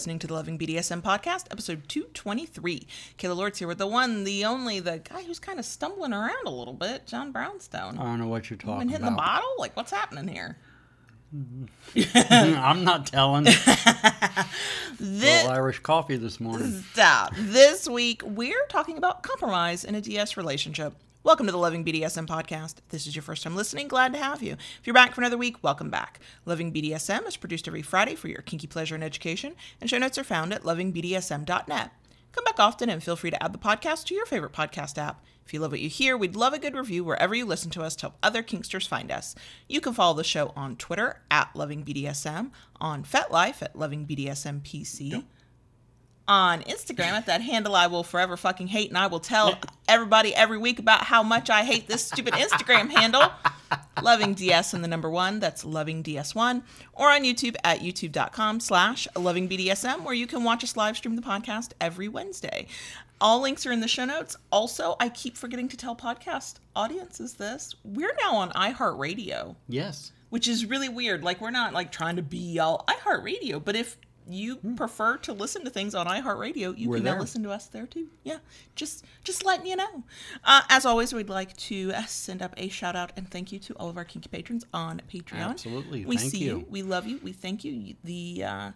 listening to the Loving BDSM podcast, episode 223. Kayla Lords here with the one, the only, the guy who's kind of stumbling around a little bit, John Brownstone. I don't know what you're Been talking hitting the bottle? Like, what's happening here? I'm not telling. This, Little Irish coffee this morning. stop. This week, we're talking about compromise in a DS relationship. Welcome to the Loving BDSM podcast. If this is your first time listening, glad to have you. If you're back for another week, welcome back. Loving BDSM is produced every Friday for your kinky pleasure and education, and show notes are found at lovingbdsm.net. Come back often and feel free to add the podcast to your favorite podcast app. If you love what you hear, we'd love a good review wherever you listen to us to help other Kinksters find us. You can follow the show on Twitter at LovingBDSM, on FetLife at LovingBDSMPC, on Instagram at that handle I will forever fucking hate, and I will tell everybody every week about how much I hate this stupid Instagram handle. Loving DS and the number one, that's Loving DS1, or on YouTube at youtube.com slash Loving BDSM, where you can watch us live stream the podcast every Wednesday. All links are in the show notes. Also, I keep forgetting to tell podcast audiences this. We're now on iHeartRadio Yes. which is really weird. Like we're not like trying to be all iHeartRadio, but if you prefer to listen to things on iHeartRadio, you We're can now there. listen to us there too. Yeah, just just letting you know. Uh, as always, we'd like to uh, send up a shout out and thank you to all of our kinky patrons on Patreon. Absolutely. we Thank see you. We love you. We thank you. The uh,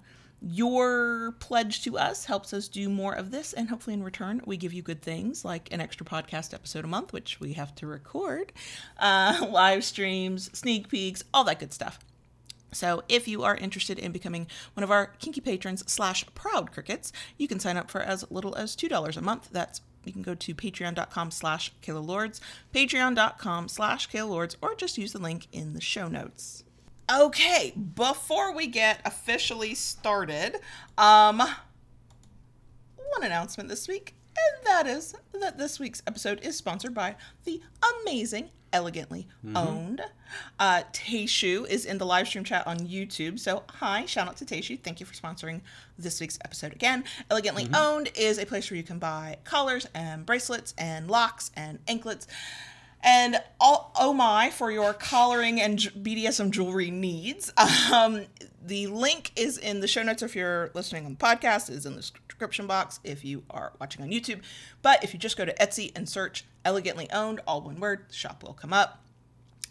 your pledge to us helps us do more of this, and hopefully, in return, we give you good things like an extra podcast episode a month, which we have to record, uh, live streams, sneak peeks, all that good stuff. So, if you are interested in becoming one of our kinky patrons slash proud crickets, you can sign up for as little as two dollars a month. That's you can go to patreon.com slash Lords, patreon.com slash Lords, or just use the link in the show notes. Okay, before we get officially started, um, one announcement this week, and that is that this week's episode is sponsored by the amazing Elegantly Owned. Uh, Tayshu is in the live stream chat on YouTube. So, hi, shout out to Tayshu. Thank you for sponsoring this week's episode again. Elegantly Owned is a place where you can buy collars and bracelets and locks and anklets and all, oh my for your collaring and BDSM jewelry needs. Um, the link is in the show notes if you're listening on the podcast. It is in the description box if you are watching on YouTube. But if you just go to Etsy and search "elegantly owned," all one word, the shop will come up.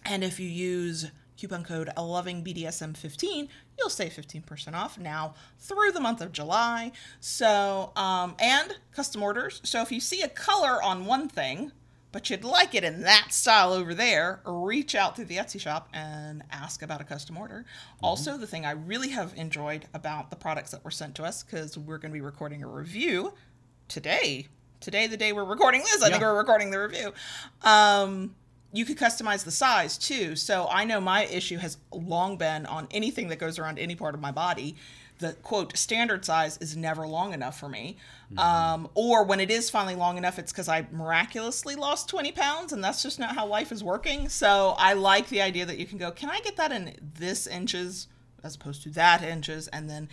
And if you use coupon code LovingBDSM15, you'll save 15% off now through the month of July. So, um, and custom orders. So if you see a color on one thing, but you'd like it in that style over there, reach out through the Etsy shop and ask about a custom order. Also, the thing I really have enjoyed about the products that were sent to us, because we're going to be recording a review today. Today, the day we're recording this, I think we're recording the review. Um, you could customize the size too. So I know my issue has long been on anything that goes around any part of my body. The quote standard size is never long enough for me. Um, or when it is finally long enough, it's because I miraculously lost 20 pounds and that's just not how life is working. So I like the idea that you can go, can I get that in this inches as opposed to that inches? And then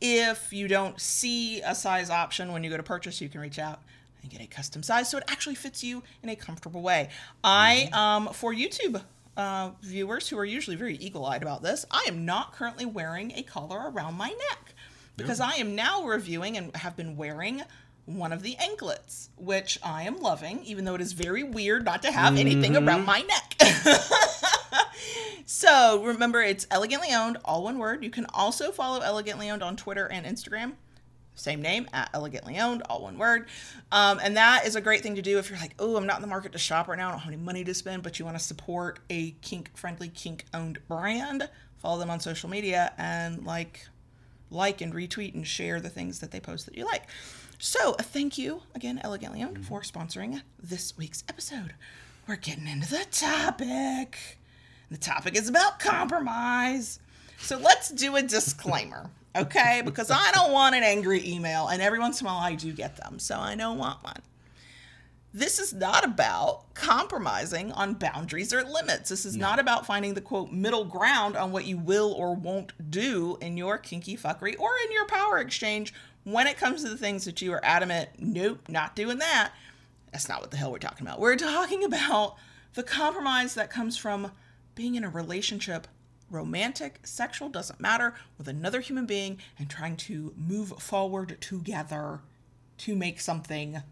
if you don't see a size option when you go to purchase, you can reach out and get a custom size so it actually fits you in a comfortable way. I, um, for YouTube uh, viewers who are usually very eagle eyed about this, I am not currently wearing a collar around my neck because I am now reviewing and have been wearing one of the anklets, which I am loving, even though it is very weird not to have anything around my neck. So remember, it's elegantly owned, all one word. You can also follow elegantly owned on Twitter and Instagram. Same name at elegantly owned, all one word. Um, and that is a great thing to do if you're like, oh, I'm not in the market to shop right now. I don't have any money to spend, but you want to support a kink friendly, kink owned brand. Follow them on social media and like, like and retweet and share the things that they post that you like. So thank you again, elegantly owned, for mm-hmm. sponsoring this week's episode. We're getting into the topic. The topic is about compromise. So let's do a disclaimer, okay? Because I don't want an angry email, and every once in a while I do get them, so I don't want one. This is not about compromising on boundaries or limits. This is not about finding the quote middle ground on what you will or won't do in your kinky fuckery or in your power exchange when it comes to the things that you are adamant, nope, not doing that. That's not what the hell we're talking about. We're talking about the compromise that comes from being in a relationship romantic, sexual, doesn't matter, with another human being and trying to move forward together to make something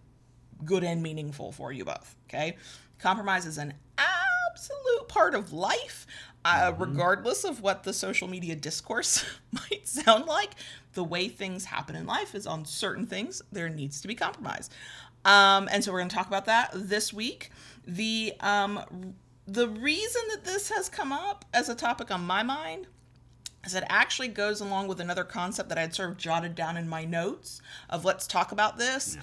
good and meaningful for you both. Okay. Compromise is an absolute part of life, uh, mm-hmm. regardless of what the social media discourse might sound like. The way things happen in life is on certain things, there needs to be compromise. Um, and so we're going to talk about that this week. The um, the reason that this has come up as a topic on my mind is it actually goes along with another concept that I had sort of jotted down in my notes of let's talk about this. Yeah.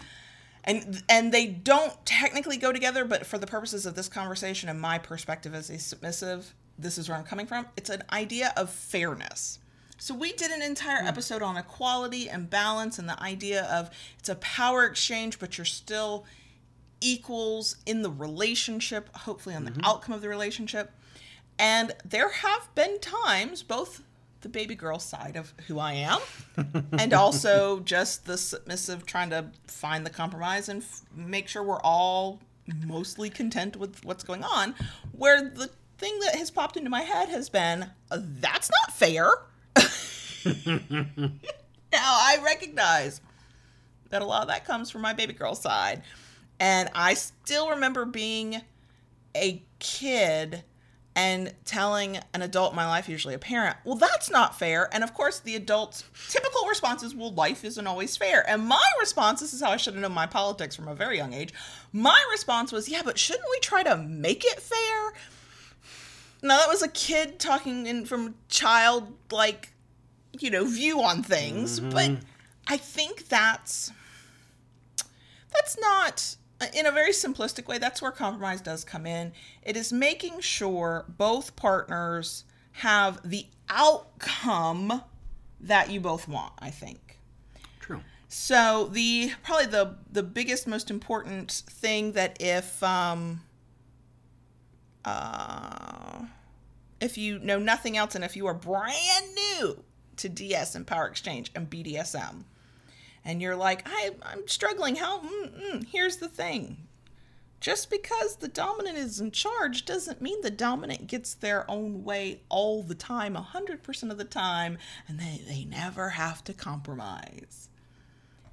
And and they don't technically go together, but for the purposes of this conversation and my perspective as a submissive, this is where I'm coming from. It's an idea of fairness. So we did an entire hmm. episode on equality and balance and the idea of it's a power exchange, but you're still equals in the relationship, hopefully on the mm-hmm. outcome of the relationship. And there have been times, both the baby girl side of who I am, and also just the submissive trying to find the compromise and f- make sure we're all mostly content with what's going on. Where the thing that has popped into my head has been, uh, that's not fair. now I recognize that a lot of that comes from my baby girl side. And I still remember being a kid and telling an adult in my life, usually a parent, well, that's not fair. And of course, the adult's typical response is, well, life isn't always fair. And my response, this is how I should have known my politics from a very young age. My response was, yeah, but shouldn't we try to make it fair? Now, that was a kid talking in from child, like, you know, view on things. Mm-hmm. But I think that's that's not in a very simplistic way, that's where compromise does come in. It is making sure both partners have the outcome that you both want, I think. True. So the probably the the biggest most important thing that if um uh if you know nothing else and if you are brand new to DS and Power Exchange and BDSM, and you're like, I, I'm struggling. How? Mm-mm. Here's the thing just because the dominant is in charge doesn't mean the dominant gets their own way all the time, 100% of the time, and they, they never have to compromise.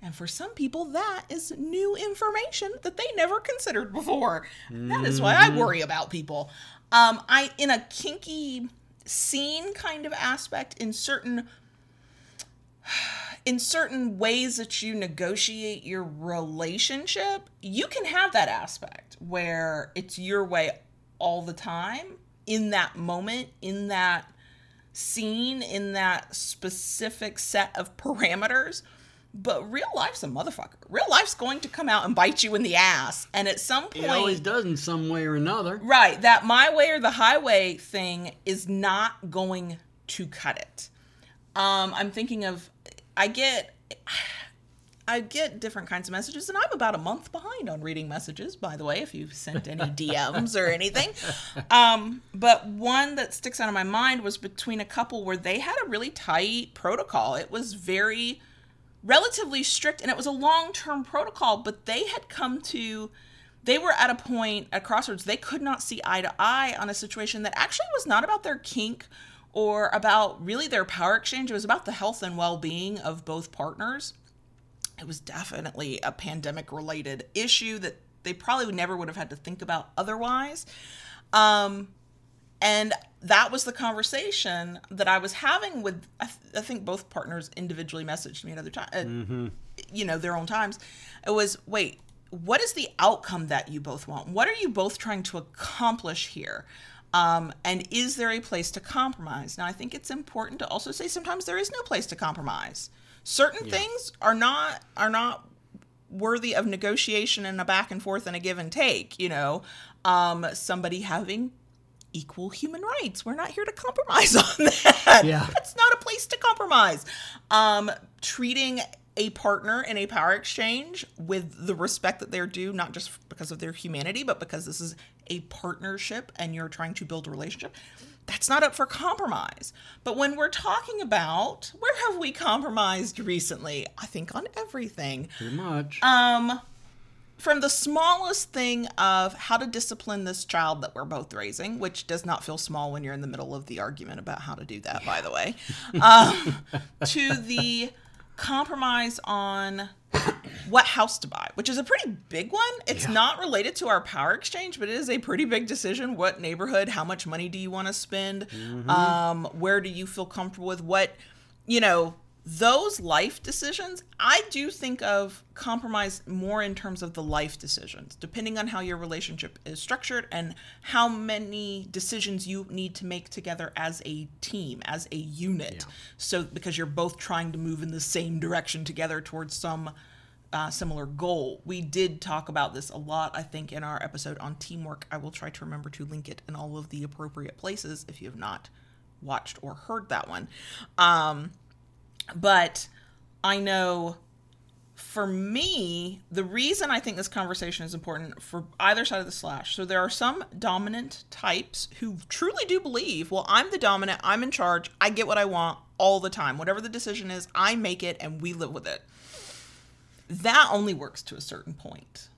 And for some people, that is new information that they never considered before. Mm-hmm. That is why I mm-hmm. worry about people. Um, I in a kinky scene kind of aspect in certain in certain ways that you negotiate your relationship, you can have that aspect where it's your way all the time in that moment, in that scene, in that specific set of parameters. But real life's a motherfucker. Real life's going to come out and bite you in the ass. And at some point. It always does in some way or another. Right. That my way or the highway thing is not going to cut it. Um, I'm thinking of I get I get different kinds of messages, and I'm about a month behind on reading messages, by the way, if you've sent any DMs or anything. Um, but one that sticks out of my mind was between a couple where they had a really tight protocol. It was very relatively strict, and it was a long term protocol, but they had come to they were at a point at crossroads they could not see eye to eye on a situation that actually was not about their kink or about really their power exchange. It was about the health and well being of both partners. It was definitely a pandemic related issue that they probably never would have had to think about otherwise. Um, and that was the conversation that I was having with, I, th- I think both partners individually messaged me at other times, uh, mm-hmm. you know, their own times. It was, wait, what is the outcome that you both want? What are you both trying to accomplish here? Um, and is there a place to compromise? Now, I think it's important to also say sometimes there is no place to compromise. Certain yeah. things are not are not worthy of negotiation and a back and forth and a give and take. You know, um, somebody having equal human rights. We're not here to compromise on that. Yeah. That's not a place to compromise. Um, treating a partner in a power exchange with the respect that they're due, not just because of their humanity, but because this is a partnership and you're trying to build a relationship, that's not up for compromise. But when we're talking about where have we compromised recently, I think on everything. Pretty much. Um from the smallest thing of how to discipline this child that we're both raising, which does not feel small when you're in the middle of the argument about how to do that, yeah. by the way, um, to the compromise on what house to buy, which is a pretty big one. It's yeah. not related to our power exchange, but it is a pretty big decision. What neighborhood? How much money do you want to spend? Mm-hmm. Um, where do you feel comfortable with? What, you know, those life decisions, I do think of compromise more in terms of the life decisions, depending on how your relationship is structured and how many decisions you need to make together as a team, as a unit. Yeah. So, because you're both trying to move in the same direction together towards some uh, similar goal. We did talk about this a lot, I think, in our episode on teamwork. I will try to remember to link it in all of the appropriate places if you have not watched or heard that one. Um, but I know for me, the reason I think this conversation is important for either side of the slash. So there are some dominant types who truly do believe, well, I'm the dominant, I'm in charge, I get what I want all the time. Whatever the decision is, I make it and we live with it. That only works to a certain point.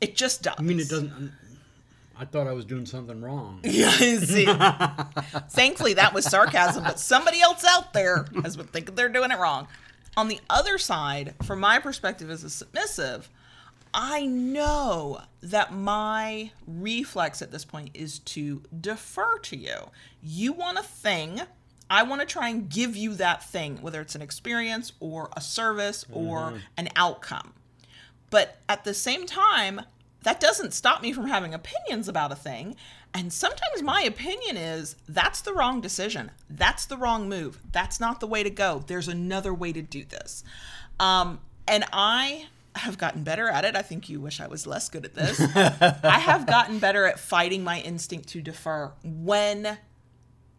It just does. I mean, it doesn't. I thought I was doing something wrong. Yeah, see. Thankfully, that was sarcasm, but somebody else out there has been thinking they're doing it wrong. On the other side, from my perspective as a submissive, I know that my reflex at this point is to defer to you. You want a thing. I want to try and give you that thing, whether it's an experience or a service or mm-hmm. an outcome. But at the same time, that doesn't stop me from having opinions about a thing. And sometimes my opinion is that's the wrong decision. That's the wrong move. That's not the way to go. There's another way to do this. Um, and I have gotten better at it. I think you wish I was less good at this. I have gotten better at fighting my instinct to defer when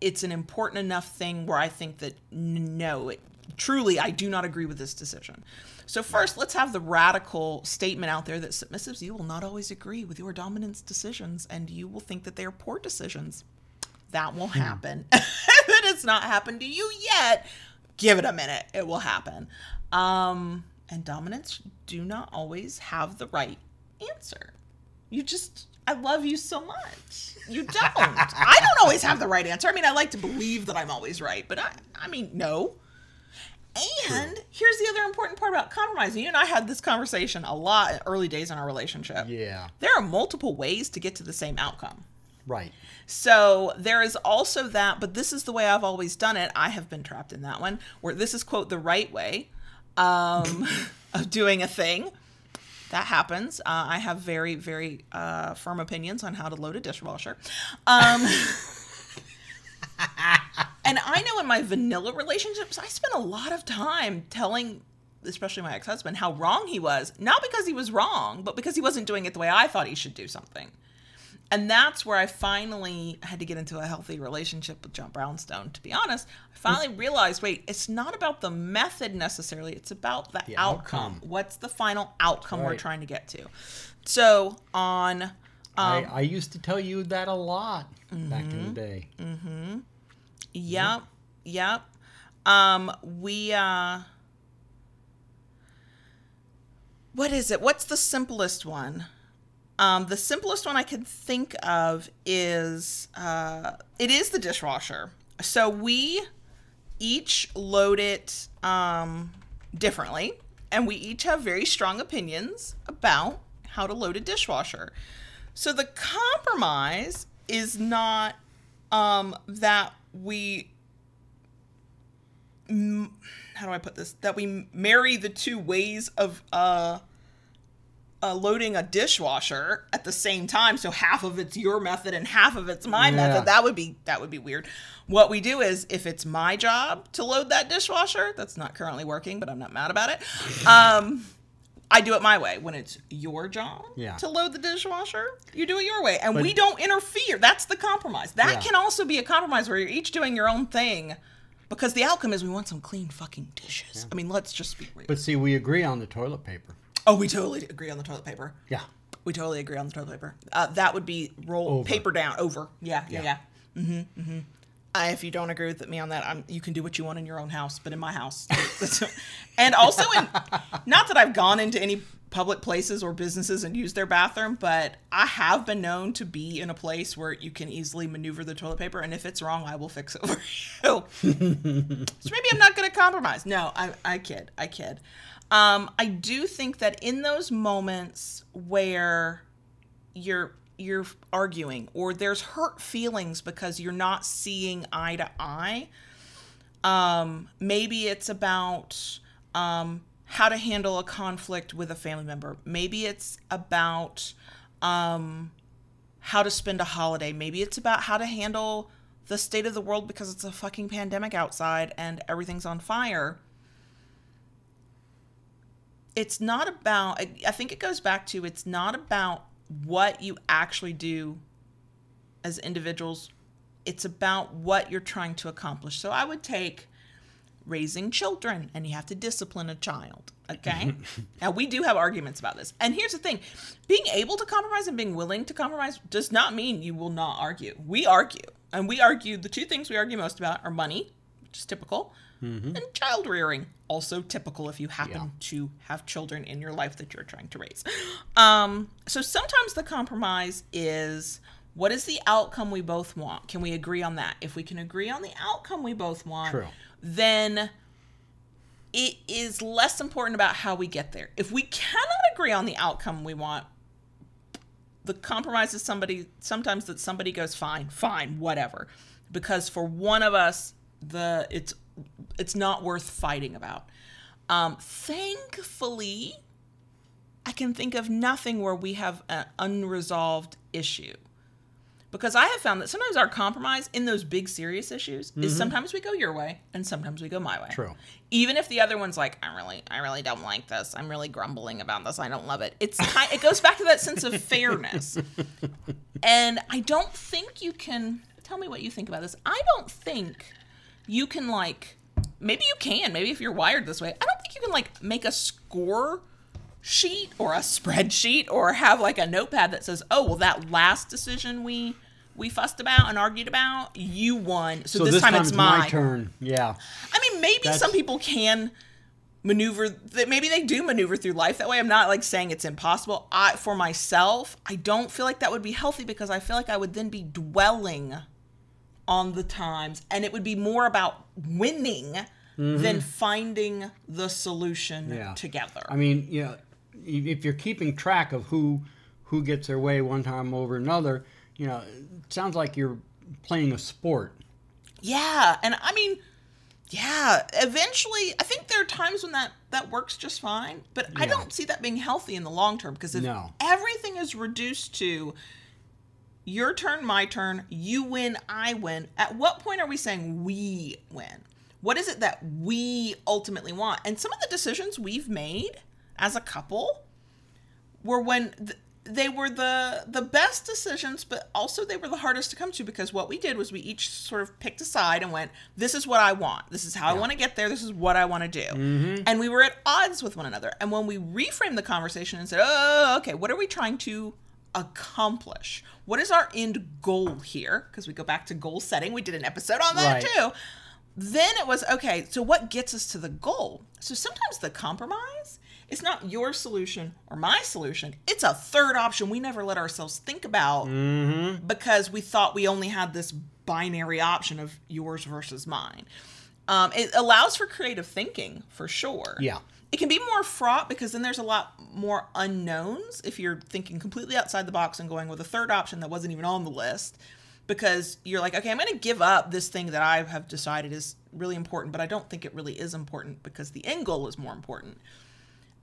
it's an important enough thing where I think that no, it, truly, I do not agree with this decision. So, first, let's have the radical statement out there that submissives, you will not always agree with your dominance decisions and you will think that they are poor decisions. That will hmm. happen. if it has not happened to you yet, give it a minute. It will happen. Um, and dominants do not always have the right answer. You just, I love you so much. You don't. I don't always have the right answer. I mean, I like to believe that I'm always right, but I, I mean, no. And here's the other important part about compromising. You and I had this conversation a lot in early days in our relationship. Yeah. There are multiple ways to get to the same outcome. Right. So there is also that, but this is the way I've always done it. I have been trapped in that one, where this is, quote, the right way um, of doing a thing. That happens. Uh, I have very, very uh, firm opinions on how to load a dishwasher. Um, and I know in my vanilla relationships, I spent a lot of time telling, especially my ex husband, how wrong he was. Not because he was wrong, but because he wasn't doing it the way I thought he should do something. And that's where I finally had to get into a healthy relationship with John Brownstone. To be honest, I finally realized wait, it's not about the method necessarily, it's about the, the outcome. outcome. What's the final outcome right. we're trying to get to? So, on. Um, I, I, used to tell you that a lot mm-hmm, back in the mm-hmm. day. Mm-hmm. Yep. Yep. Um, we uh what is it? What's the simplest one? Um, the simplest one I can think of is uh, it is the dishwasher. So we each load it um, differently, and we each have very strong opinions about how to load a dishwasher. So the compromise is not um, that we how do I put this? That we marry the two ways of uh, uh, loading a dishwasher at the same time. So half of it's your method and half of it's my yeah. method. That would be that would be weird. What we do is if it's my job to load that dishwasher, that's not currently working, but I'm not mad about it. Um, I do it my way. When it's your job yeah. to load the dishwasher, you do it your way. And but, we don't interfere. That's the compromise. That yeah. can also be a compromise where you're each doing your own thing because the outcome is we want some clean fucking dishes. Yeah. I mean, let's just be real. But see, we agree on the toilet paper. Oh, we totally agree on the toilet paper. Yeah. We totally agree on the toilet paper. Uh, that would be roll over. paper down over. Yeah, yeah, yeah. yeah. Mm-hmm, mm-hmm. I, if you don't agree with me on that, I'm, you can do what you want in your own house, but in my house, and also in not that I've gone into any public places or businesses and use their bathroom, but I have been known to be in a place where you can easily maneuver the toilet paper, and if it's wrong, I will fix it for you. so maybe I'm not going to compromise. No, I, I kid. I kid. Um, I do think that in those moments where you're you're arguing or there's hurt feelings because you're not seeing eye to eye, um, maybe it's about um, how to handle a conflict with a family member. Maybe it's about um, how to spend a holiday. Maybe it's about how to handle the state of the world because it's a fucking pandemic outside and everything's on fire. It's not about, I think it goes back to it's not about what you actually do as individuals, it's about what you're trying to accomplish. So I would take raising children and you have to discipline a child. Okay. now, we do have arguments about this. And here's the thing being able to compromise and being willing to compromise does not mean you will not argue. We argue. And we argue the two things we argue most about are money, which is typical, mm-hmm. and child rearing, also typical if you happen yeah. to have children in your life that you're trying to raise. Um, so sometimes the compromise is what is the outcome we both want? Can we agree on that? If we can agree on the outcome we both want, True then it is less important about how we get there. If we cannot agree on the outcome we want, the compromise is somebody sometimes that somebody goes fine, fine, whatever. Because for one of us, the it's it's not worth fighting about. Um, thankfully, I can think of nothing where we have an unresolved issue because I have found that sometimes our compromise in those big serious issues mm-hmm. is sometimes we go your way and sometimes we go my way. True. Even if the other one's like, I really, I really don't like this. I'm really grumbling about this. I don't love it. It's kind, it goes back to that sense of fairness, and I don't think you can tell me what you think about this. I don't think you can like. Maybe you can. Maybe if you're wired this way, I don't think you can like make a score sheet or a spreadsheet or have like a notepad that says, "Oh, well, that last decision we we fussed about and argued about, you won. So, so this, this time it's my turn." Yeah. I mean, maybe That's... some people can maneuver that maybe they do maneuver through life that way. I'm not like saying it's impossible. I for myself, I don't feel like that would be healthy because I feel like I would then be dwelling on the times and it would be more about winning mm-hmm. than finding the solution yeah. together. I mean, you know, if you're keeping track of who who gets their way one time over another, you know, it sounds like you're playing a sport. Yeah, and I mean, yeah, eventually, I think there are times when that that works just fine, but yeah. I don't see that being healthy in the long term because if no. everything is reduced to your turn, my turn, you win, I win, at what point are we saying we win? What is it that we ultimately want? And some of the decisions we've made as a couple were when th- they were the the best decisions but also they were the hardest to come to because what we did was we each sort of picked a side and went this is what i want this is how yeah. i want to get there this is what i want to do mm-hmm. and we were at odds with one another and when we reframed the conversation and said oh okay what are we trying to accomplish what is our end goal here because we go back to goal setting we did an episode on that right. too then it was okay so what gets us to the goal so sometimes the compromise is not your solution or my solution. It's a third option we never let ourselves think about mm-hmm. because we thought we only had this binary option of yours versus mine. Um, it allows for creative thinking for sure. Yeah. It can be more fraught because then there's a lot more unknowns if you're thinking completely outside the box and going with a third option that wasn't even on the list because you're like, okay, I'm going to give up this thing that I have decided is really important, but I don't think it really is important because the end goal is more important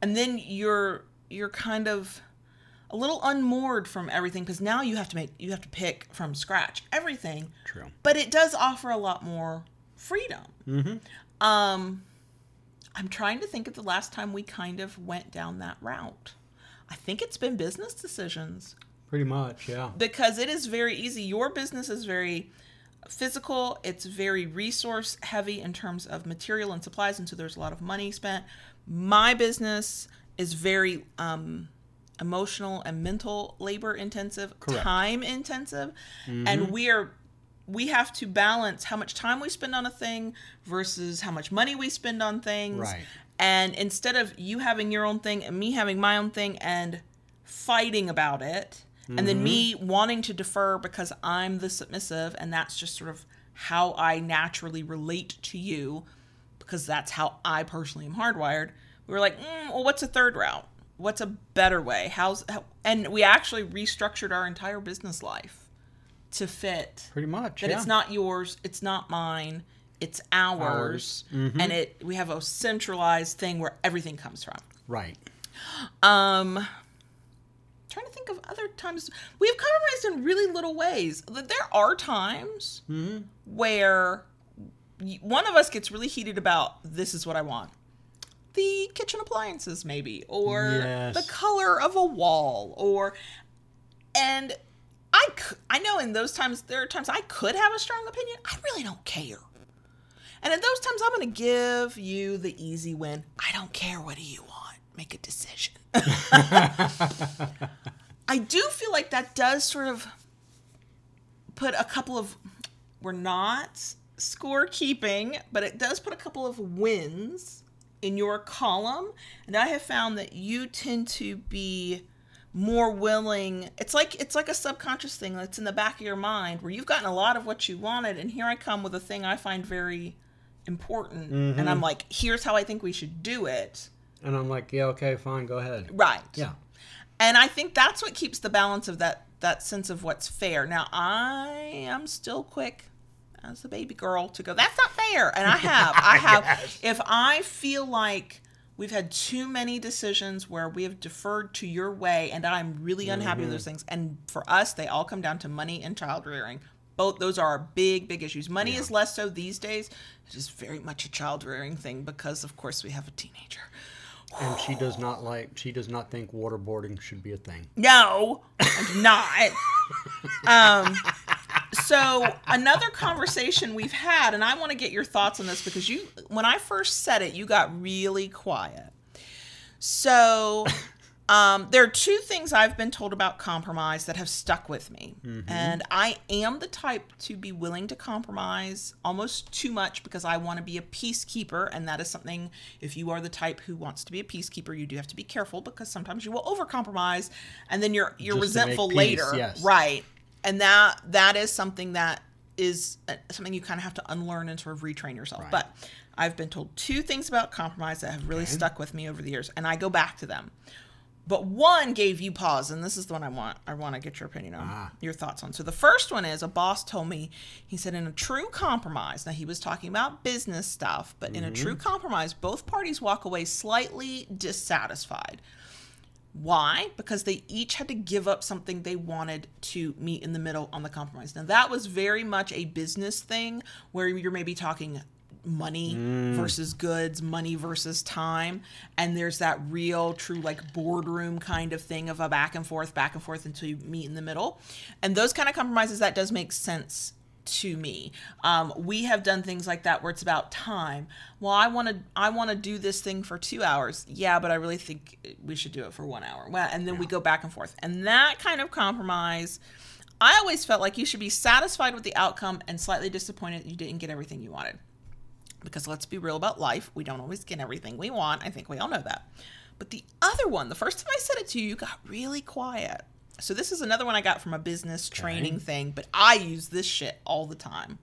and then you're you're kind of a little unmoored from everything because now you have to make you have to pick from scratch everything. True. But it does offer a lot more freedom. Mm-hmm. Um, I'm trying to think of the last time we kind of went down that route. I think it's been business decisions. Pretty much, yeah. Because it is very easy. Your business is very physical, it's very resource heavy in terms of material and supplies, and so there's a lot of money spent my business is very um, emotional and mental labor intensive, Correct. time intensive, mm-hmm. and we are we have to balance how much time we spend on a thing versus how much money we spend on things. Right. And instead of you having your own thing and me having my own thing and fighting about it, and then me wanting to defer because I'm the submissive, and that's just sort of how I naturally relate to you, because that's how I personally am hardwired. We were like, mm, well, what's a third route? What's a better way? How's how, and we actually restructured our entire business life to fit Pretty much. that yeah. it's not yours, it's not mine, it's ours, Mm-hmm. and it we have a centralized thing where everything comes from. right. Um, trying to think of other times we have compromised in really little ways. There are times Mm-hmm. where one of us gets really heated about this is what I want. The kitchen appliances, maybe, or Yes. the color of a wall, or and I I know in those times there are times I could have a strong opinion. I really don't care. And in those times, I'm going to give you the easy win. I don't care. What do you want? Make a decision. I do feel like that does sort of put a couple of, we're not score keeping, but it does put a couple of wins in your column. And I have found that you tend to be more willing it's like it's like a subconscious thing that's in the back of your mind where you've gotten a lot of what you wanted and here i come with a thing i find very important and mm-hmm. i'm like here's how i think we should do it. And I'm like, yeah, okay, fine, go ahead. right. Yeah. and i think that's what keeps the balance of that that sense of what's fair. Now i am still quick as a baby girl to go that's not fair. And i have i have if i feel like we've had too many decisions where we have deferred to your way and i'm really unhappy with those things and for us they all come down to money and child rearing both those are our big big issues money is less so these days it is very much a child rearing thing because of course we have a teenager And she does not like. She does not think waterboarding should be a thing. No, I do not. um, so another conversation we've had, and I want to get your thoughts on this because you, when I first said it, you got really quiet. So um, there are two things I've been told about compromise that have stuck with me, and I am the type to be willing to compromise almost too much because I want to be a peacekeeper, and that is something. If you are the type who wants to be a peacekeeper, you do have to be careful because sometimes you will overcompromise, and then you're you're Just resentful peace, later, yes. right? And that that is something that is uh, something you kind of have to unlearn and sort of retrain yourself. Right. But I've been told two things about compromise that have really stuck with me over the years, and I go back to them. But one gave you pause, and this is the one I want. I want to get your opinion on, Ah. your thoughts on. So the first one is a boss told me. He said in a true compromise. Now he was talking about business stuff, but in a true compromise, both parties walk away slightly dissatisfied. Why? Because they each had to give up something they wanted to meet in the middle on the compromise. Now, that was very much a business thing where you're maybe talking money mm. versus goods, money versus time. And there's that real, true, like boardroom kind of thing of a back and forth, back and forth until you meet in the middle. And those kind of compromises, that does make sense to me. Um, we have done things like that where it's about time. Well, I want to I want to do this thing for two hours. Yeah, but I really think we should do it for one hour. Well, and then we go back and forth. And that kind of compromise, I always felt like you should be satisfied with the outcome and slightly disappointed you didn't get everything you wanted. Because let's be real about life, we don't always get everything we want. I think we all know that. But the other one, the first time I said it to you, you got really quiet. So this is another one I got from a business training thing, but I use this shit all the time.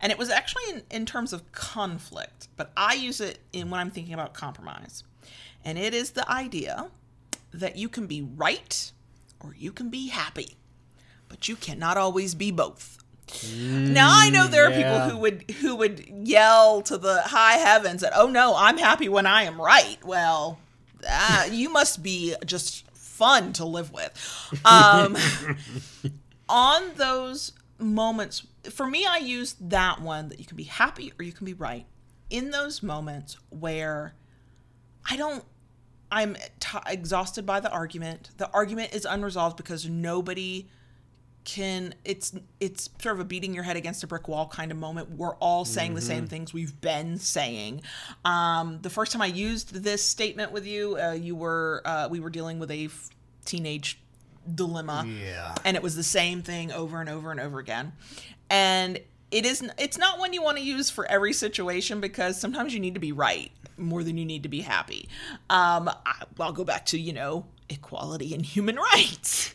And it was actually in, in terms of conflict, but I use it in when I'm thinking about compromise. And it is the idea that you can be right or you can be happy, but you cannot always be both. Mm, now I know there are yeah. people who would who would yell to the high heavens that oh no, I'm happy when I am right. Well, you must be just fun to live with. Um, on those moments, for me, I use that one that you can be happy or you can be right. In those moments where I don't, I'm t- exhausted by the argument. The argument is unresolved because nobody can. It's it's sort of a beating your head against a brick wall kind of moment. We're all saying the same things we've been saying. Um, the first time I used this statement with you, uh, you were uh, we were dealing with a f- teenage dilemma Yeah. and it was the same thing over and over and over again and it is it's not one you want to use for every situation because sometimes you need to be right more than you need to be happy. Um, I, I'll go back to you know equality and human rights.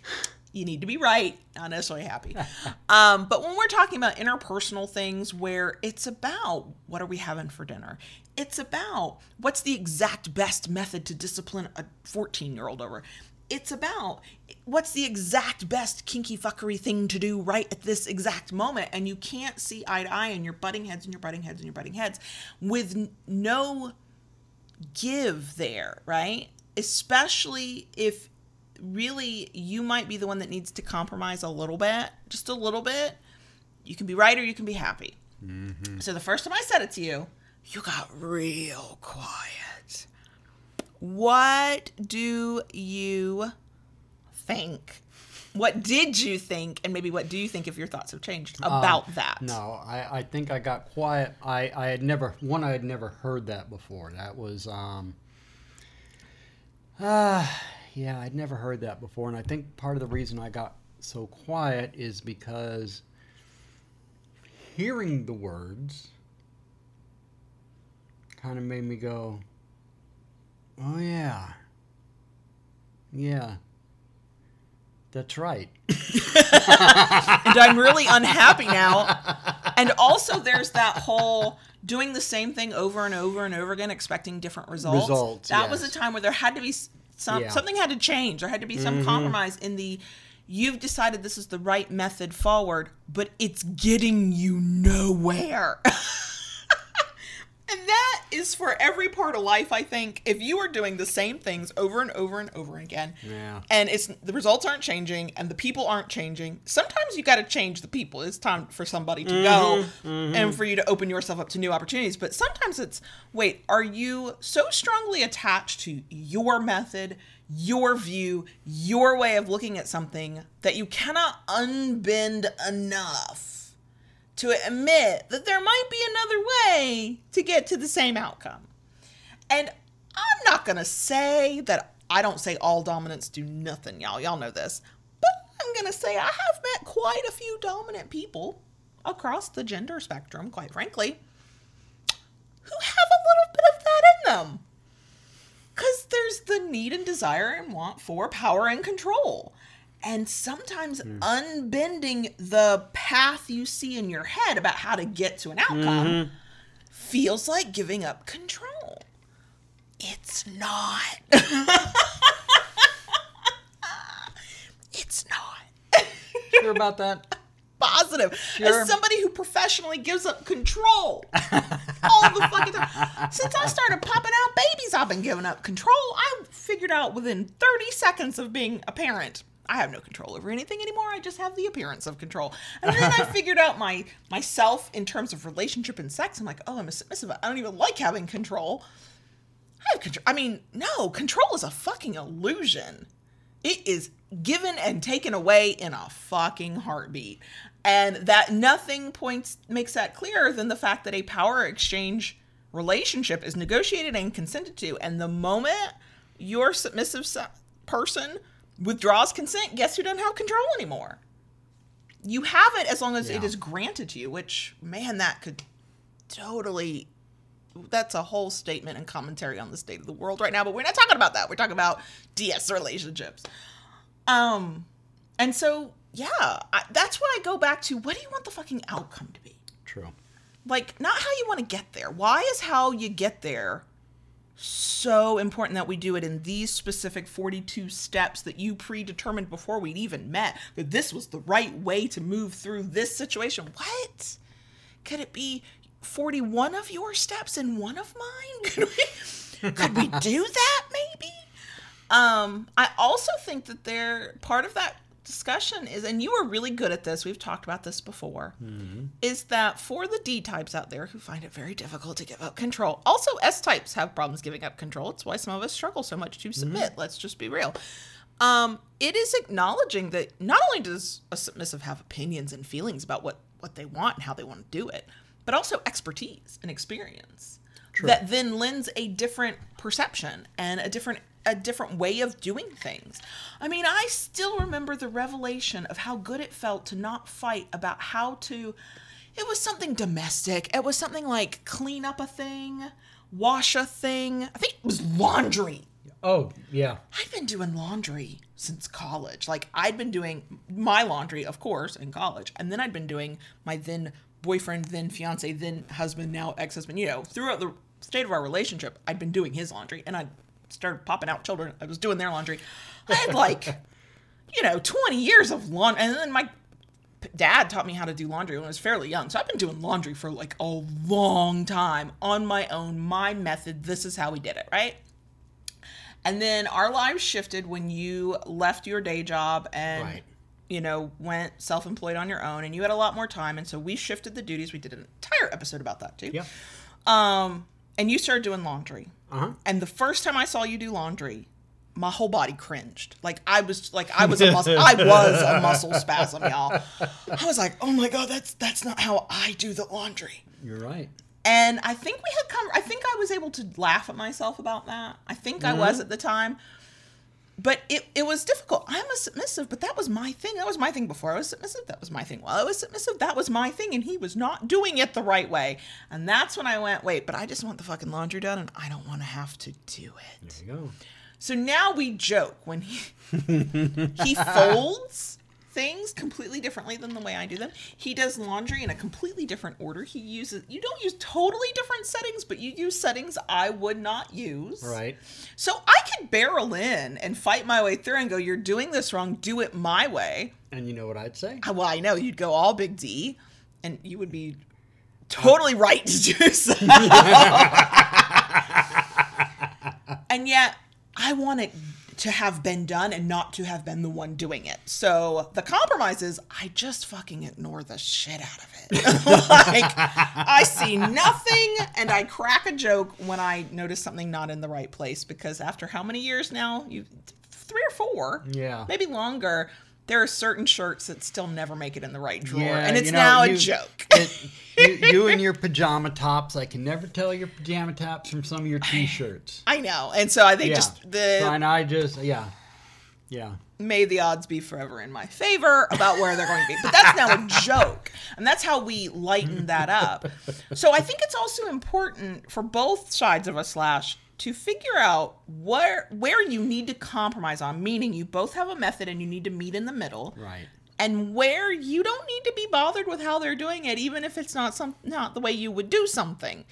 You need to be right, not necessarily happy. um, but when we're talking about interpersonal things where it's about what are we having for dinner, it's about what's the exact best method to discipline a 14 year old over. It's about what's the exact best kinky fuckery thing to do right at this exact moment. And you can't see eye to eye and you're butting heads and you're butting heads and you're butting heads with no give there, right? Especially if really you might be the one that needs to compromise a little bit, just a little bit. You can be right or you can be happy. So the first time I said it to you, you got real quiet. What do you think? What did you think? And maybe what do you think if your thoughts have changed about that? No, I, I think I got quiet. I, I had never one I had never heard that before. That was um ah yeah, I'd never heard that before and I think part of the reason I got so quiet is because hearing the words kind of made me go Oh yeah. Yeah. That's right. and I'm really unhappy now. And also, there's that whole doing the same thing over and over and over again, expecting different results. Results, that was a time where there had to be some Yeah. Mm-hmm. something had to change. There had to be some compromise in the. You've decided this is the right method forward, but it's getting you nowhere. And that is for every part of life, I think. If you are doing the same things over and over and over again, Yeah. and it's the results aren't changing and the people aren't changing, sometimes you got to change the people. It's time for somebody to go mm-hmm, mm-hmm. and for you to open yourself up to new opportunities. But sometimes it's wait, are you so strongly attached to your method, your view, your way of looking at something that you cannot unbend enough? To admit that there might be another way to get to the same outcome. And I'm not going to say that I don't say all dominants do nothing, y'all. Y'all know this. But I'm going to say I have met quite a few dominant people across the gender spectrum, quite frankly, who have a little bit of that in them. Because there's the need and desire and want for power and control. And sometimes hmm. unbending the path you see in your head about how to get to an outcome mm-hmm. feels like giving up control. It's not. it's not. Sure about that? Positive. Sure. As somebody who professionally gives up control all the fucking time. Since I started popping out babies, I've been giving up control. I figured out within 30 seconds of being a parent. I have no control over anything anymore. I just have the appearance of control. And then I figured out my myself in terms of relationship and sex. I'm like, oh, I'm a submissive. I don't even like having control. I have control. I mean, no, control is a fucking illusion. It is given and taken away in a fucking heartbeat. And that nothing points makes that clearer than the fact that a power exchange relationship is negotiated and consented to. And the moment your submissive se- person withdraws consent, guess who doesn't have control anymore? You have it as long as it Yeah. is granted to you, which, man, that could totally that's a whole statement and commentary on the state of the world right now but we're not talking about that we're talking about ds relationships um and so yeah I, that's what i go back to what do you want the fucking outcome to be True. like not how you want to get there why is how you get there so important that we do it in these specific 42 steps that you predetermined before we'd even met that this was the right way to move through this situation. What? Could it be 41 of your steps and one of mine? Could we, could we do that maybe? Um i also think that there part of that discussion is and you are really good at this we've talked about this before is that for the D types out there who find it very difficult to give up control, also S types have problems giving up control. It's why some of us struggle so much to submit. Let's just be real. Um, it is acknowledging that not only does a submissive have opinions and feelings about what what they want and how they want to do it, but also expertise and experience that then lends a different perception and a different a different way of doing things. I mean, I still remember the revelation of how good it felt to not fight about how to it was something domestic. It was something like clean up a thing, wash a thing. I think it was laundry. Oh, yeah. I've been doing laundry since college. Like I'd been doing my laundry, of course, in college, and then I'd been doing my then boyfriend, then fiance, then husband, now ex-husband. You know, throughout the state of our relationship, I'd been doing his laundry, and I started popping out children. I was doing their laundry. I had like, you know, twenty years of laundry, and then my dad taught me how to do laundry when I was fairly young. So I've been doing laundry for like a long time on my own, my method. This is how we did it, right? And then our lives shifted when you left your day job and Right. you know went self-employed on your own and you had a lot more time and so we shifted the duties. We did an entire episode about that too. Yep. Um and you started doing laundry. Uh huh. And the first time I saw you do laundry, my whole body cringed. Like I was like I was a muscle I was a muscle spasm, y'all. I was like, "Oh my god, that's that's not how I do the laundry." You're right. And I think we had come I think I was able to laugh at myself about that. I think I was at the time. But it, it was difficult. I'm a submissive, but that was my thing. That was my thing before I was submissive. That was my thing. While I was submissive, that was my thing. And he was not doing it the right way. And that's when I went, wait, but I just want the fucking laundry done and I don't want to have to do it. There you go. So now we joke when he he folds things completely differently than the way I do them. He does laundry in a completely different order. He uses you don't use totally different settings, but you use settings I would not use. Right. So I could barrel in and fight my way through and go, "You're doing this wrong. Do it my way." And you know what I'd say? Well, I know you'd go all big D, and you would be totally right to do so. and yet, I want it to have been done and not to have been the one doing it. So the compromise is I just fucking ignore the shit out of it. like I see nothing and I crack a joke when I notice something not in the right place because after how many years now? You three or four. Yeah. Maybe longer. There are certain shirts that still never make it in the right drawer. Yeah, and it's you know, now a joke. it- you, you and your pajama tops. I can never tell your pajama tops from some of your t-shirts. I know. And so I think Yeah. just the So, and I just yeah, yeah. may the odds be forever in my favor about where they're going to be. But that's now a joke. And that's how we lighten that up. So I think it's also important for both sides of a slash to figure out where where you need to compromise on, meaning you both have a method and you need to meet in the middle. Right. And where you don't need to be bothered with how they're doing it, even if it's not some not the way you would do something.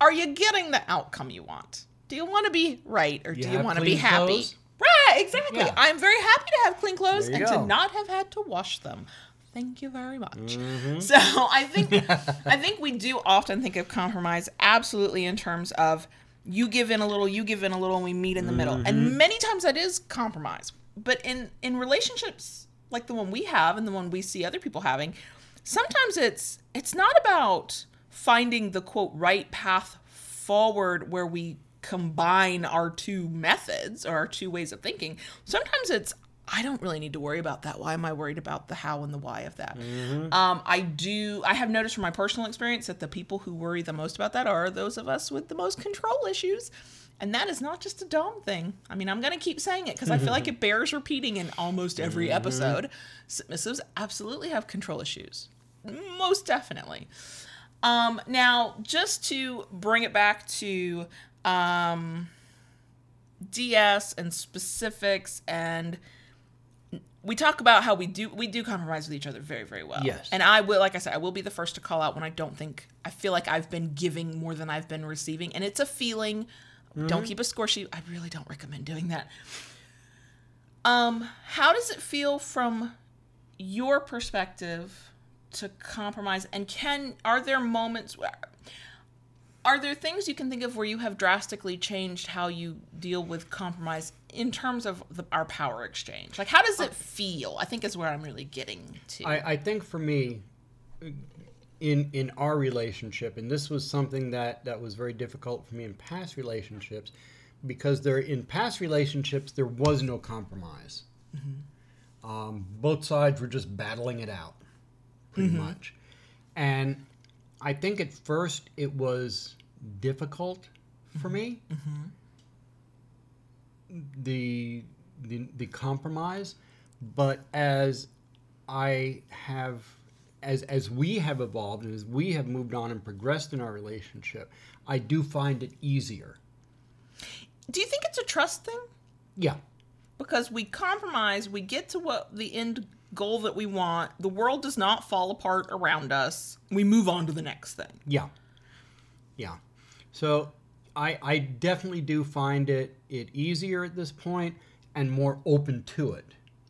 Are you getting the outcome you want? Do you want to be right or do you want to be happy? clothes? Right, exactly. Yeah. I'm very happy to have clean clothes and you to not have had to wash them. Thank you very much. Mm-hmm. So I think I think we do often think of compromise absolutely in terms of you give in a little, you give in a little, and we meet in the middle. Mm-hmm. And many times that is compromise. But in in relationships like the one we have and the one we see other people having, sometimes it's it's not about finding the quote right path forward where we combine our two methods or our two ways of thinking. Sometimes it's I don't really need to worry about that. Why am I worried about the how and the why of that? Um, I do. I have noticed from my personal experience that the people who worry the most about that are those of us with the most control issues, and that is not just a Dom thing. I mean, I'm going to keep saying it because I feel like it bears repeating in almost every episode. Submissives absolutely have control issues, most definitely. Um, now, just to bring it back to um, DS and specifics and we talk about how we do we do compromise with each other very very well. Yes. And I will like I said I will be the first to call out when I don't think I feel like I've been giving more than I've been receiving and it's a feeling. Don't keep a score sheet. I really don't recommend doing that. Um how does it feel from your perspective to compromise and can are there moments where are there things you can think of where you have drastically changed how you deal with compromise in terms of the, our power exchange? Like, how does it feel? I think is where I'm really getting to. I, I think for me, in in our relationship, and this was something that that was very difficult for me in past relationships, because there in past relationships there was no compromise. Um, both sides were just battling it out, pretty much, and I think at first it was difficult for me. Mm-hmm. Mm-hmm. The, the the compromise, but as I have as as we have evolved and as we have moved on and progressed in our relationship, I do find it easier. Do you think it's a trust thing? Yeah. Because we compromise, we get to what the end goal that we want. The world does not fall apart around us. We move on to the next thing. Yeah. Yeah. So I I definitely do find it it easier at this point and more open to it.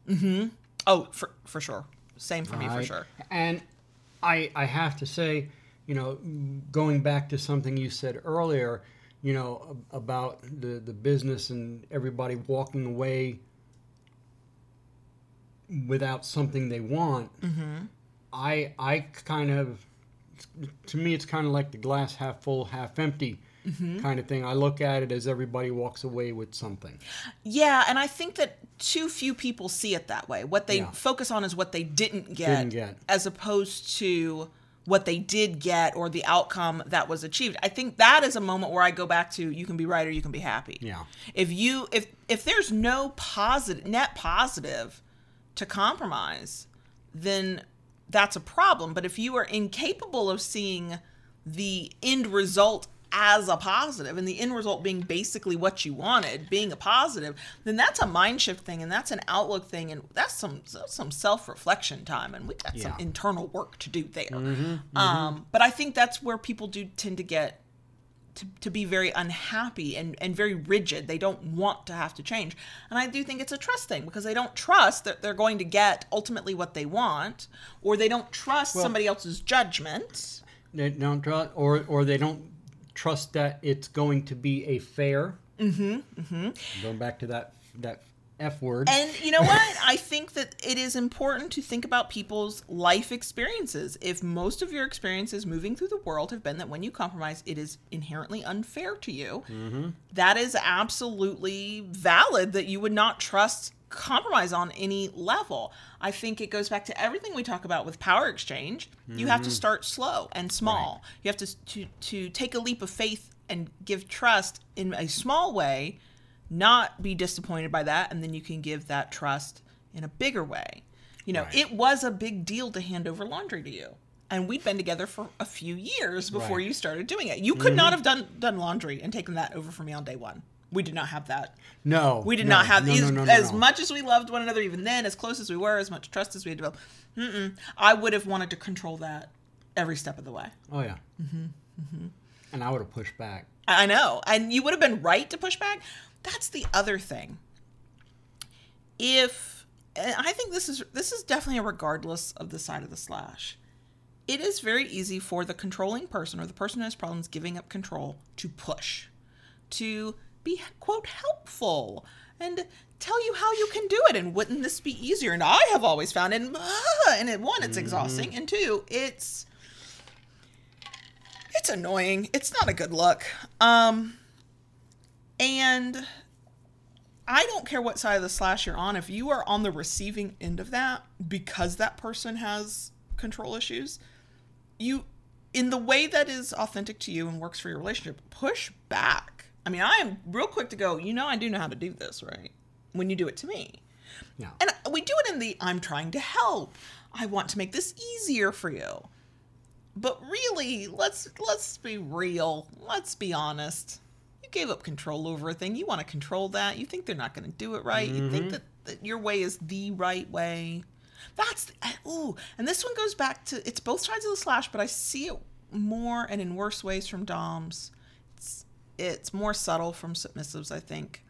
Mm-hmm. Oh, for for sure. Same for me for sure. And I I have to say, you know, going back to something you said earlier, you know, about the the business and everybody walking away without something they want. Mm-hmm. I I kind of to me it's kind of like the glass half full, half empty mm-hmm. kind of thing. I look at it as everybody walks away with something. Yeah, and I think that too few people see it that way. What they Yeah. focus on is what they didn't get, Didn't get. as opposed to what they did get or the outcome that was achieved. I think that is a moment where I go back to you can be right or you can be happy. Yeah. If you if if there's no positive net positive to compromise, then that's a problem. But if you are incapable of seeing the end result as a positive and the end result being basically what you wanted, being a positive, then that's a mind shift thing and that's an outlook thing and that's some that's some self-reflection time and we've got some internal work to do there. Um, but I think that's where people do tend to get to, to be very unhappy and, and very rigid. They don't want to have to change. And I do think it's a trust thing because they don't trust that they're going to get ultimately what they want, or they don't trust somebody else's judgment. They don't trust, or or they don't trust that it's going to be a fair. Mm-hmm. Mm-hmm. Going back to that that f word. And you know what? I think that it is important to think about people's life experiences. If most of your experiences moving through the world have been that when you compromise, it is inherently unfair to you, mm-hmm. that is absolutely valid that you would not trust compromise on any level. I think it goes back to everything we talk about with power exchange. You have to mm-hmm. start slow and small. You have to, to to take a leap of faith and give trust in a small way not be disappointed by that and then you can give that trust in a bigger way you know Right. it was a big deal to hand over laundry to you and we'd been together for a few years before Right. you started doing it you could not have done done laundry and taken that over from me on day one we did not have that no, we did no, not have no, as, no, as much as we loved one another even then as close as we were as much trust as we had developed mm-mm, i would have wanted to control that every step of the way Oh yeah. Mm-hmm. And I would have pushed back. I know. And you would have been right to push back. That's the other thing. If and I think this is this is definitely a regardless of the side of the slash. It is very easy for the controlling person or the person who has problems giving up control to push, to be quote helpful and tell you how you can do it and wouldn't this be easier and i have always found it and it one it's exhausting and two it's it's annoying. It's not a good look. Um and I don't care what side of the slash you're on. If you are on the receiving end of that because that person has control issues, you in the way that is authentic to you and works for your relationship, push back. I mean, I am real quick to go, you know I do know how to do this, right? When you do it to me. Yeah. And we do it in the I'm trying to help. I want to make this easier for you. But really, let's let's be real. Let's be honest. You gave up control over a thing. You want to control that. You think they're not going to do it right. You think mm-hmm. that, that your way is the right way. That's the, ooh, and this one goes back to it's both sides of the slash, but I see it more and in worse ways from doms. It's it's more subtle from submissives, I think.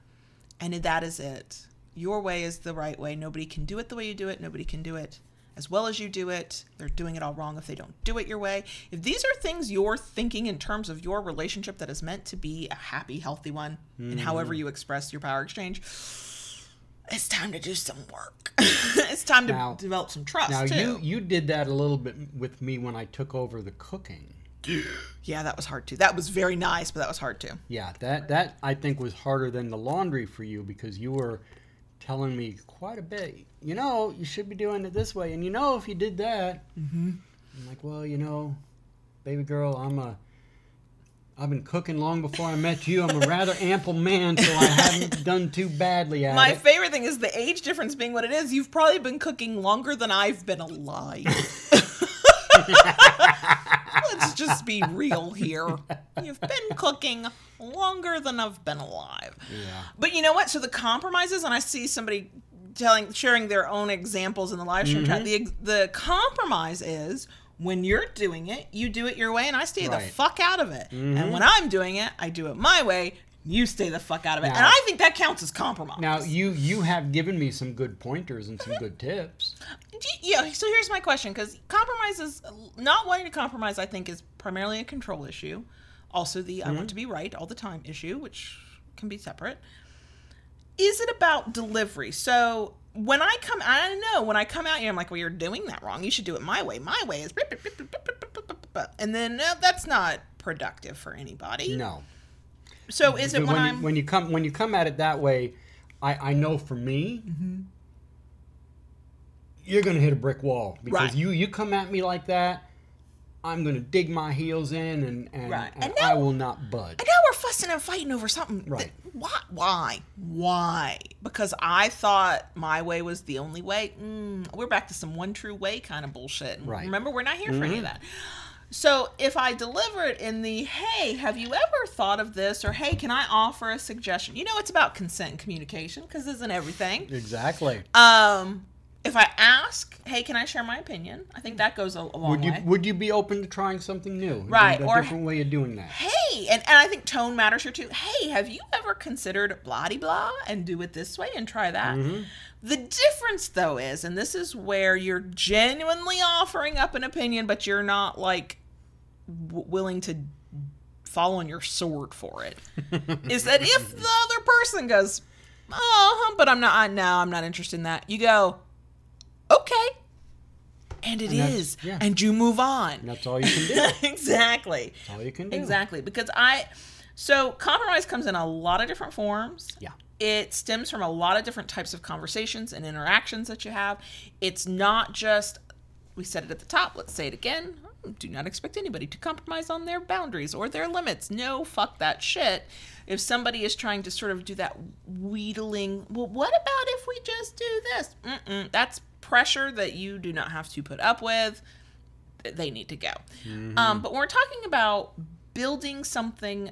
And that is it. Your way is the right way. Nobody can do it the way you do it. Nobody can do it as well as you do it. They're doing it all wrong if they don't do it your way. If these are things you're thinking in terms of your relationship that is meant to be a happy, healthy one, and however hmm. you express your power exchange, it's time to do some work. it's time to Now- develop some trust Now too. you you did that a little bit with me when I took over the cooking. yeah, that was hard too. That was very nice, but that was hard too. Yeah, that that I think was harder than the laundry for you because you were telling me quite a bit. You know, you should be doing it this way, and you know, if you did that, mm-hmm. I'm like, well, you know, baby girl, I'm a. I've been cooking long before I met you. I'm a rather ample man, so I haven't done too badly at My it. favorite thing is the age difference being what it is. You've probably been cooking longer than I've been alive. Let's just be real here. You've been cooking longer than I've been alive. Yeah. But you know what? So the compromises, and I see somebody telling, sharing their own examples in the live stream. Mm-hmm. The the compromise is when you're doing it, you do it your way, and I stay the Right. Mm-hmm. fuck out of it. And when I'm doing it, I do it my way. You stay the fuck out of it, and I think that counts as compromise. Now you you have given me some good pointers and some good tips. Yeah. So here's my question: because compromise is not wanting to compromise, I think, is primarily a control issue. Also, the I Mm-hmm. want to be right all the time issue, which can be separate. Is it about delivery? So when I come, I don't know. When I come out here, I'm like, well, you're doing that wrong. You should do it my way. My way is, and then no, that's not productive for anybody. No. So is it when, when I'm you, when you come when you come at it that way, I I know for me, Mm-hmm. you're gonna hit a brick wall because Right. you you come at me like that, I'm gonna dig my heels in and and, Right. and And I will not budge. And now we're fussing and fighting over something. that- Right. why? Why? Why? Because I thought my way was the only way. Mm, we're back to some one true way kind of bullshit. Right. Remember, we're not here for any of that. So if I deliver it in the hey, have you ever thought of this? Or hey, can I offer a suggestion? You know, it's about consent and communication because isn't everything? Exactly. Um, if I ask, hey, can I share my opinion? I think that goes a, a long Would you way. would you be open to trying something new? Right, A or- different way of doing that. hey, and, and I think tone matters here too. Hey, have you ever considered blah blah and do it this way and try that? The difference though is, and this is where you're genuinely offering up an opinion, but you're not like w- willing to fall on your sword for it. is that if the other person goes, oh, but I'm not, I, no, I'm not interested in that. You go, okay. And it And is, yeah. and you move on. And that's all you can do. exactly. That's all you can do. Exactly. Because I, so compromise comes in a lot of different forms. Yeah. It stems from a lot of different types of conversations and interactions that you have. It's not just, we said it at the top, let's say it again. Do not expect anybody to compromise on their boundaries or their limits. No, fuck that shit. If somebody is trying to sort of do that wheedling, well, what about if we just do this? Mm-mm, that's pressure that you do not have to put up with they need to go. Um, but when we're talking about building something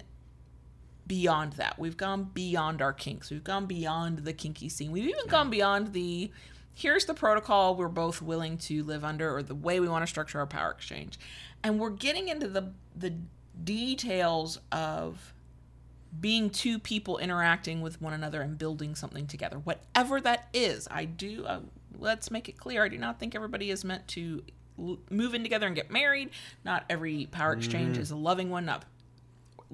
beyond that, we've gone beyond our kinks. We've gone beyond the kinky scene. We've even gone beyond the here's the protocol we're both willing to live under or the way we want to structure our power exchange. And we're getting into the the details of being two people interacting with one another and building something together whatever that is i do uh, let's make it clear i do not think everybody is meant to move in together and get married not every power exchange is a loving one not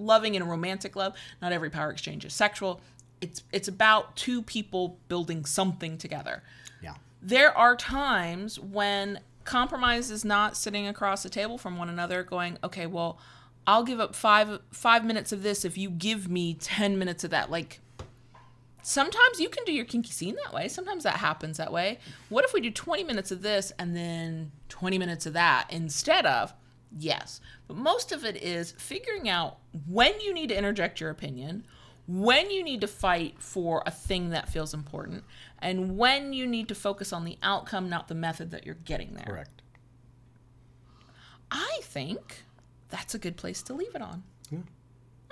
loving in a romantic love. Not every power exchange is sexual. It's it's about two people building something together. Yeah. there are times when compromise is not sitting across the table from one another going okay well i'll give up five five minutes of this if you give me 10 minutes of that. Like sometimes you can do your kinky scene that way. Sometimes that happens that way. What if we do 20 minutes of this and then 20 minutes of that instead of yes but most of it is figuring out when you need to interject your opinion when you need to fight for a thing that feels important and when you need to focus on the outcome not the method that you're getting there Correct. i think that's a good place to leave it on Yeah.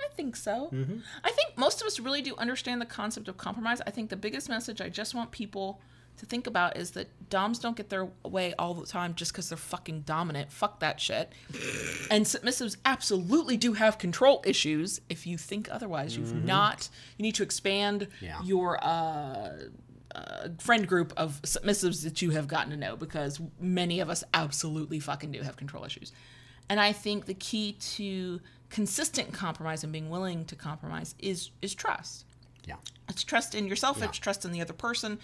I think so. Mm-hmm. I think most of us really do understand the concept of compromise. I think the biggest message I just want people to think about is that doms don't get their way all the time just because they're fucking dominant. Fuck that shit. and submissives absolutely do have control issues. If you think otherwise, you've not. You need to expand Mm-hmm. Yeah. your uh, uh, friend group of submissives that you have gotten to know because many of us absolutely fucking do have control issues. And I think the key to consistent compromise and being willing to compromise is is trust. Yeah. It's trust in yourself. Yeah. It's trust in the other person.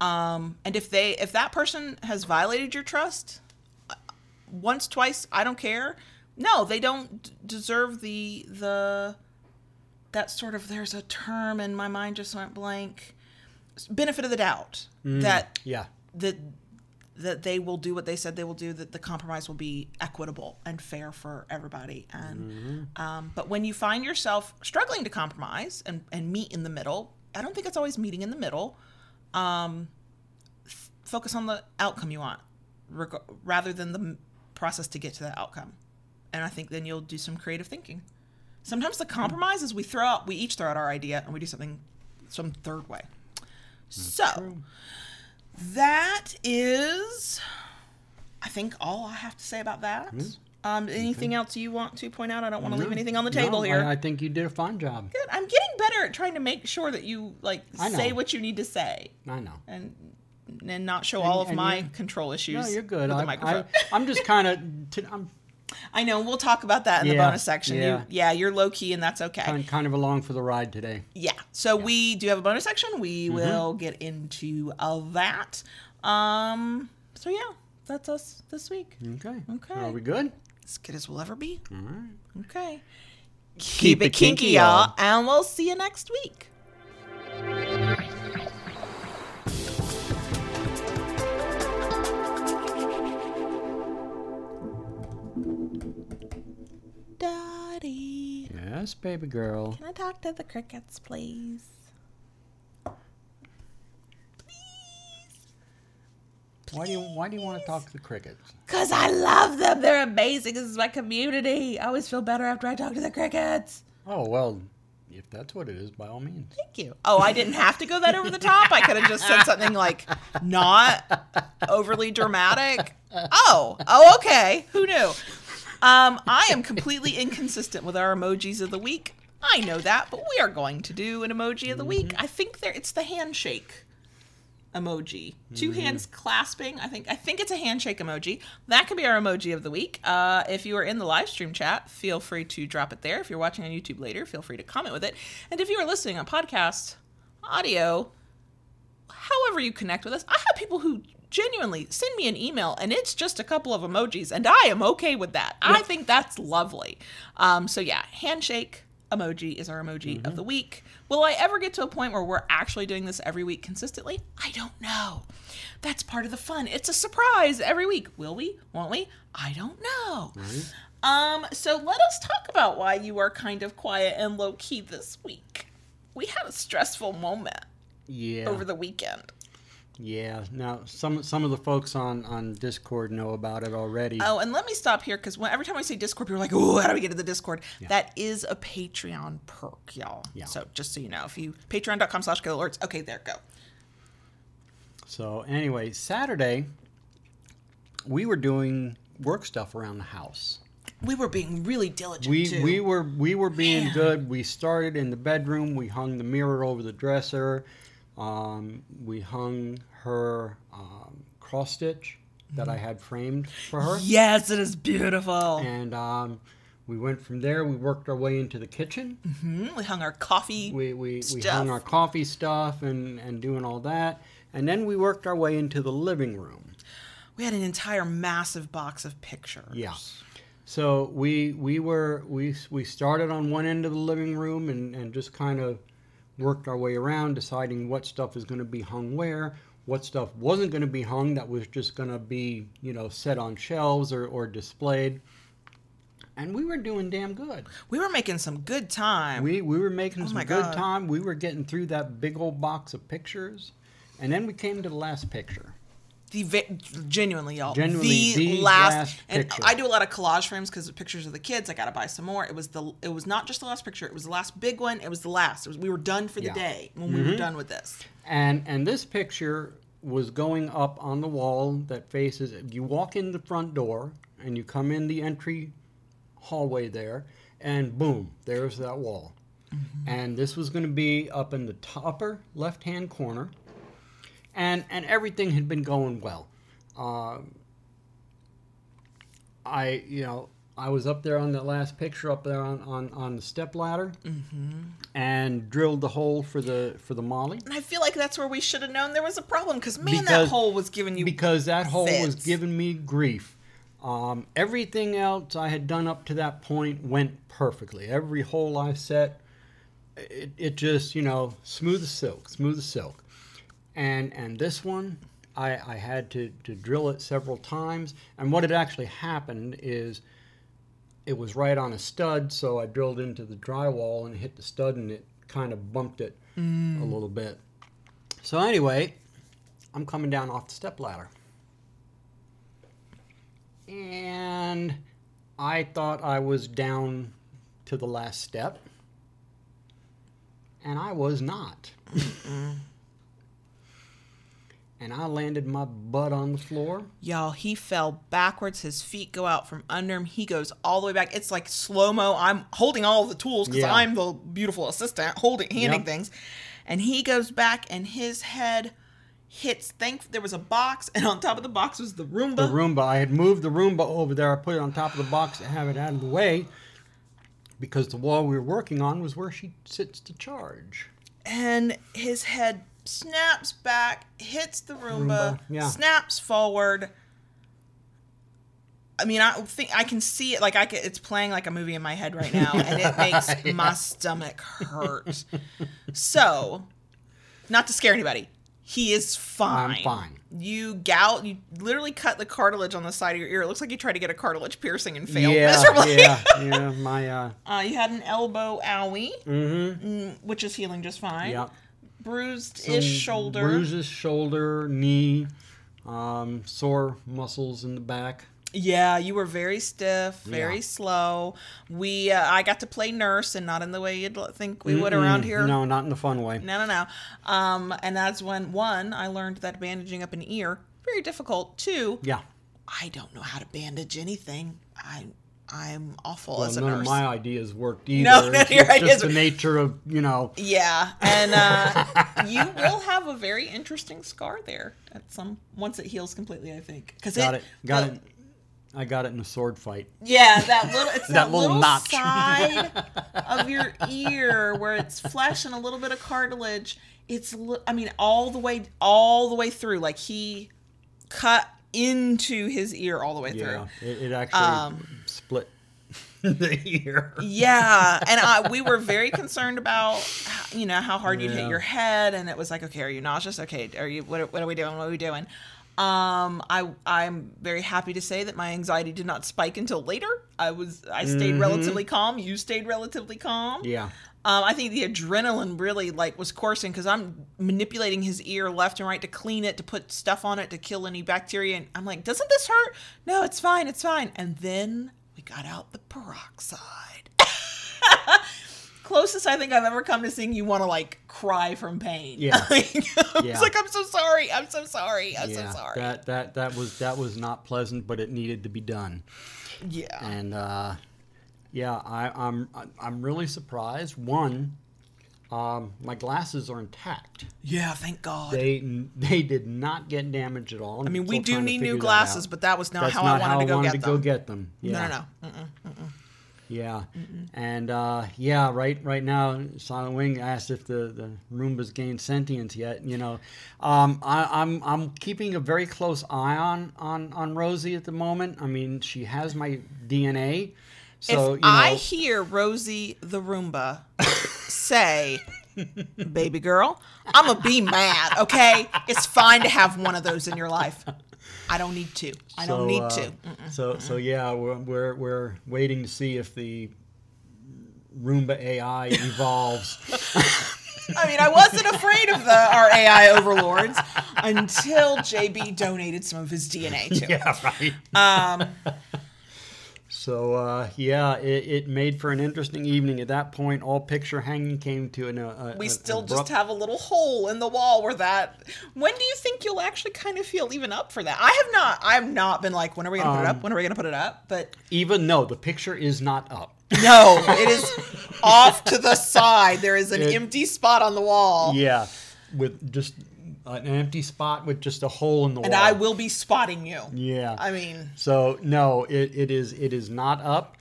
Um, and if they if that person has violated your trust uh, once, twice, I don't care. No, they don't d- deserve the the that sort of. There's a term, and my mind just went blank. Benefit of the doubt that Yeah. that that they will do what they said they will do that the compromise will be equitable and fair for everybody and um, but when you find yourself struggling to compromise and, and meet in the middle i don't think it's always meeting in the middle um, f- focus on the outcome you want reg- rather than the m- process to get to that outcome. And I think then you'll do some creative thinking. Sometimes the compromise is we throw out, we each throw out our idea and we do something some third way. So true. that is, I think, all I have to say about that. Um, anything else you want to point out? I don't want to leave anything on the no, table here. I, I think you did a fine job. Good. I'm getting better at trying to make sure that you like say what you need to say I know. and and not show all of my control issues. No, you're good. I, microphone. I, I'm just kind of. I'm I know. We'll talk about that in the bonus section. yeah. You, yeah, you're low key, and that's okay. kind, kind of along for the ride today. Yeah. So we do have a bonus section. We Mm-hmm. will get into all that. Um. So yeah, that's us this week. Okay. Okay. Are we good? As good as we'll ever be. All right. Okay. Keep it kinky, y'all. and we'll see you next week. Daddy, Yes, baby girl. can I talk to the crickets, please? Why do you Why do you want to talk to the crickets? Because I love them. They're amazing. This is my community. I always feel better after I talk to the crickets. Oh well, if that's what it is, by all means. Thank you. Oh, I didn't have to go that over the top. I could have just said something like not overly dramatic. Oh, oh, okay. Who knew? Um, I am completely inconsistent with our emojis of the week. I know that, but we are going to do an emoji of the week. I think there it's the handshake emoji. 2 hands clasping. I think I think it's a handshake emoji. That could be our emoji of the week. Uh, if you are in the live stream chat, feel free to drop it there. If you're watching on YouTube later, feel free to comment with it. And if you are listening on podcast audio, however you connect with us, I have people who genuinely send me an email and it's just a couple of emojis and I am okay with that. I think that's lovely. Um, so yeah, handshake emoji is our emoji of the week. Will I ever get to a point where we're actually doing this every week consistently? I don't know. That's part of the fun. It's a surprise every week. Will we? Won't we? I don't know. Um, so let us talk about why you are kind of quiet and low key this week. We had a stressful moment Yeah. over the weekend. Yeah. Now some some of the folks on on Discord know about it already. Oh, and let me stop here because every time I say Discord, people are like, "Oh, how do we get to the Discord?" That is a Patreon perk, y'all. Yeah. So just so you know, if you patreon.com/slash get alerts, okay, there go. So anyway, Saturday we were doing work stuff around the house. We were being really diligent We too. we were we were being Man. good. We started in the bedroom. We hung the mirror over the dresser. Um, we hung her um, cross stitch that I had framed for her, yes, it is beautiful. and um, we went from there. We worked our way into the kitchen. Mhm, We hung our coffee. We we, we hung our coffee stuff and and doing all that, and then we worked our way into the living room. We had an entire massive box of pictures. Yeah. So we we were we we started on one end of the living room and and just kind of worked our way around, deciding what stuff is going to be hung where, what stuff wasn't going to be hung that was just going to be you know set on shelves or or displayed. And we were doing damn good. We were making some good time. We we were making oh some Oh my good God. time. We were getting through that big old box of pictures, and then we came to the last picture. The ve- genuinely, y'all. Genuinely, the, the last, last and picture. I do a lot of collage frames because pictures of the kids. I got to buy some more. It was the. It was not just the last picture. It was the last big one. It was the last. It was. We were done for the Yeah. Mm-hmm. day when we were done with this. And and this picture was going up on the wall that faces. You walk in the front door and you come in the entry hallway there, and boom, there's that wall. And this was going to be up in the upper left hand corner, and and everything had been going well. Um, I you know I was up there on that last picture up there on on, on the step ladder, and drilled the hole for the for the molly. And I feel like that's where we should have known there was a problem because man, that hole was giving you. because that hole was giving me grief. Um, everything else I had done up to that point went perfectly. Every hole I set, it, it just you know smooth as silk, smooth as silk. And and this one, I, I had to, to drill it several times. And what had actually happened is, it was right on a stud, so I drilled into the drywall and hit the stud, and it kind of bumped it a mm. little bit. So anyway, I'm coming down off the step ladder. And I thought I was down to the last step, and I was not. And I landed my butt on the floor. Y'all, he fell backwards. His feet go out from under him. He goes all the way back. It's like slow mo. I'm holding all the tools because Yeah. I'm the beautiful assistant holding, handing Yep. things. And he goes back, and his head hits. Thank there was a box, and on top of the box was the Roomba. The Roomba, I had moved the Roomba over there. I put it on top of the box to have it out of the way because the wall we were working on was where she sits to charge. and his head snaps back, hits the Roomba, Roomba, yeah. snaps forward. I mean, I think I can see it. Like I can, it's playing like a movie in my head right now, and it makes my stomach hurt. So, not to scare anybody, he is fine. I'm fine. You gout. You literally cut the cartilage on the side of your ear. It looks like you tried to get a cartilage piercing and failed yeah, miserably. yeah, yeah. My, uh, Uh, you had an elbow owie, mm-hmm. mm, which is healing just fine. Yeah. Bruised ish shoulder. bruises, shoulder, knee, um, sore muscles in the back. Yeah, you were very stiff, very Yeah. slow. We, uh, I got to play nurse, and not in the way you'd think we would around here. No, not in the fun way. no, no, no. Um, and that's when one, I learned that bandaging up an ear very difficult. Two, Yeah. I don't know how to bandage anything. I, I'm awful Well, as a none none of my ideas worked either. No, none it's of your just ideas the nature of you know. Yeah, and uh, you will have a very interesting scar there at some once it heals completely. I think because Got it. Got the- it. I got it in a sword fight. Yeah, that little it's that, That little, little notch. side of your ear where it's flesh and a little bit of cartilage. It's I mean all the way all the way through. Like he cut into his ear all the way Yeah, through. it, it actually Um, the ear. Yeah, and I, we were very concerned about you know how hard you'd hit your head, and it was like, okay, are you nauseous? Okay, are you what? What are we doing? What are we doing? Um, I I'm very happy to say that my anxiety did not spike until later. I was I stayed relatively calm. You stayed relatively calm. Yeah. Um, I think the adrenaline really like was coursing because I'm manipulating his ear left and right to clean it, to put stuff on it, to kill any bacteria. And I'm like, doesn't this hurt? No, it's fine, it's fine. And then we got out the peroxide. Closest I think I've ever come to seeing you want to like cry from pain. Yeah. Like, Yeah. It's like I'm so sorry. I'm so sorry. I'm yeah. so sorry. That that that was that was not pleasant, but it needed to be done. yeah. And uh, yeah, I, I'm I'm really surprised. One, um, my glasses are intact. Yeah. Thank God. They they did not get damaged at all. I mean, we do need new glasses, but that was not That's how not I wanted how to I go wanted get to them. go get them. Yeah. No, no, no. Mm-mm. Yeah, and uh, yeah, right. Right now, Silent Wing asked if the the Roomba's gained sentience yet. You know, um, I, I'm I'm keeping a very close eye on on on Rosie at the moment. I mean, she has my DNA, so if you know. I hear Rosie the Roomba say, "Baby girl, I'm gonna be mad," okay? It's fine to have one of those in your life. I don't need to. I don't need uh, two. So so yeah, we're, we're we're waiting to see if the Roomba AI evolves. I mean, I wasn't afraid of the our AI overlords until JB donated some of his DNA to. it. yeah, right. Um, So uh, yeah, it, it made for an interesting evening. At that point, all picture hanging came to an. Uh, we a- still abrupt- just have a little hole in the wall where that. When do you think you'll actually kind of feel even up for that? I have not. I have not been like, when are we gonna put it Um, up? When are we gonna put it up? But even no, the picture is not up. no, it is off to the side. There is an It- empty spot on the wall, Yeah, with just an empty spot with just a hole in the and wall. And I will be spotting you. Yeah. I mean, so no, it, it is it is not up.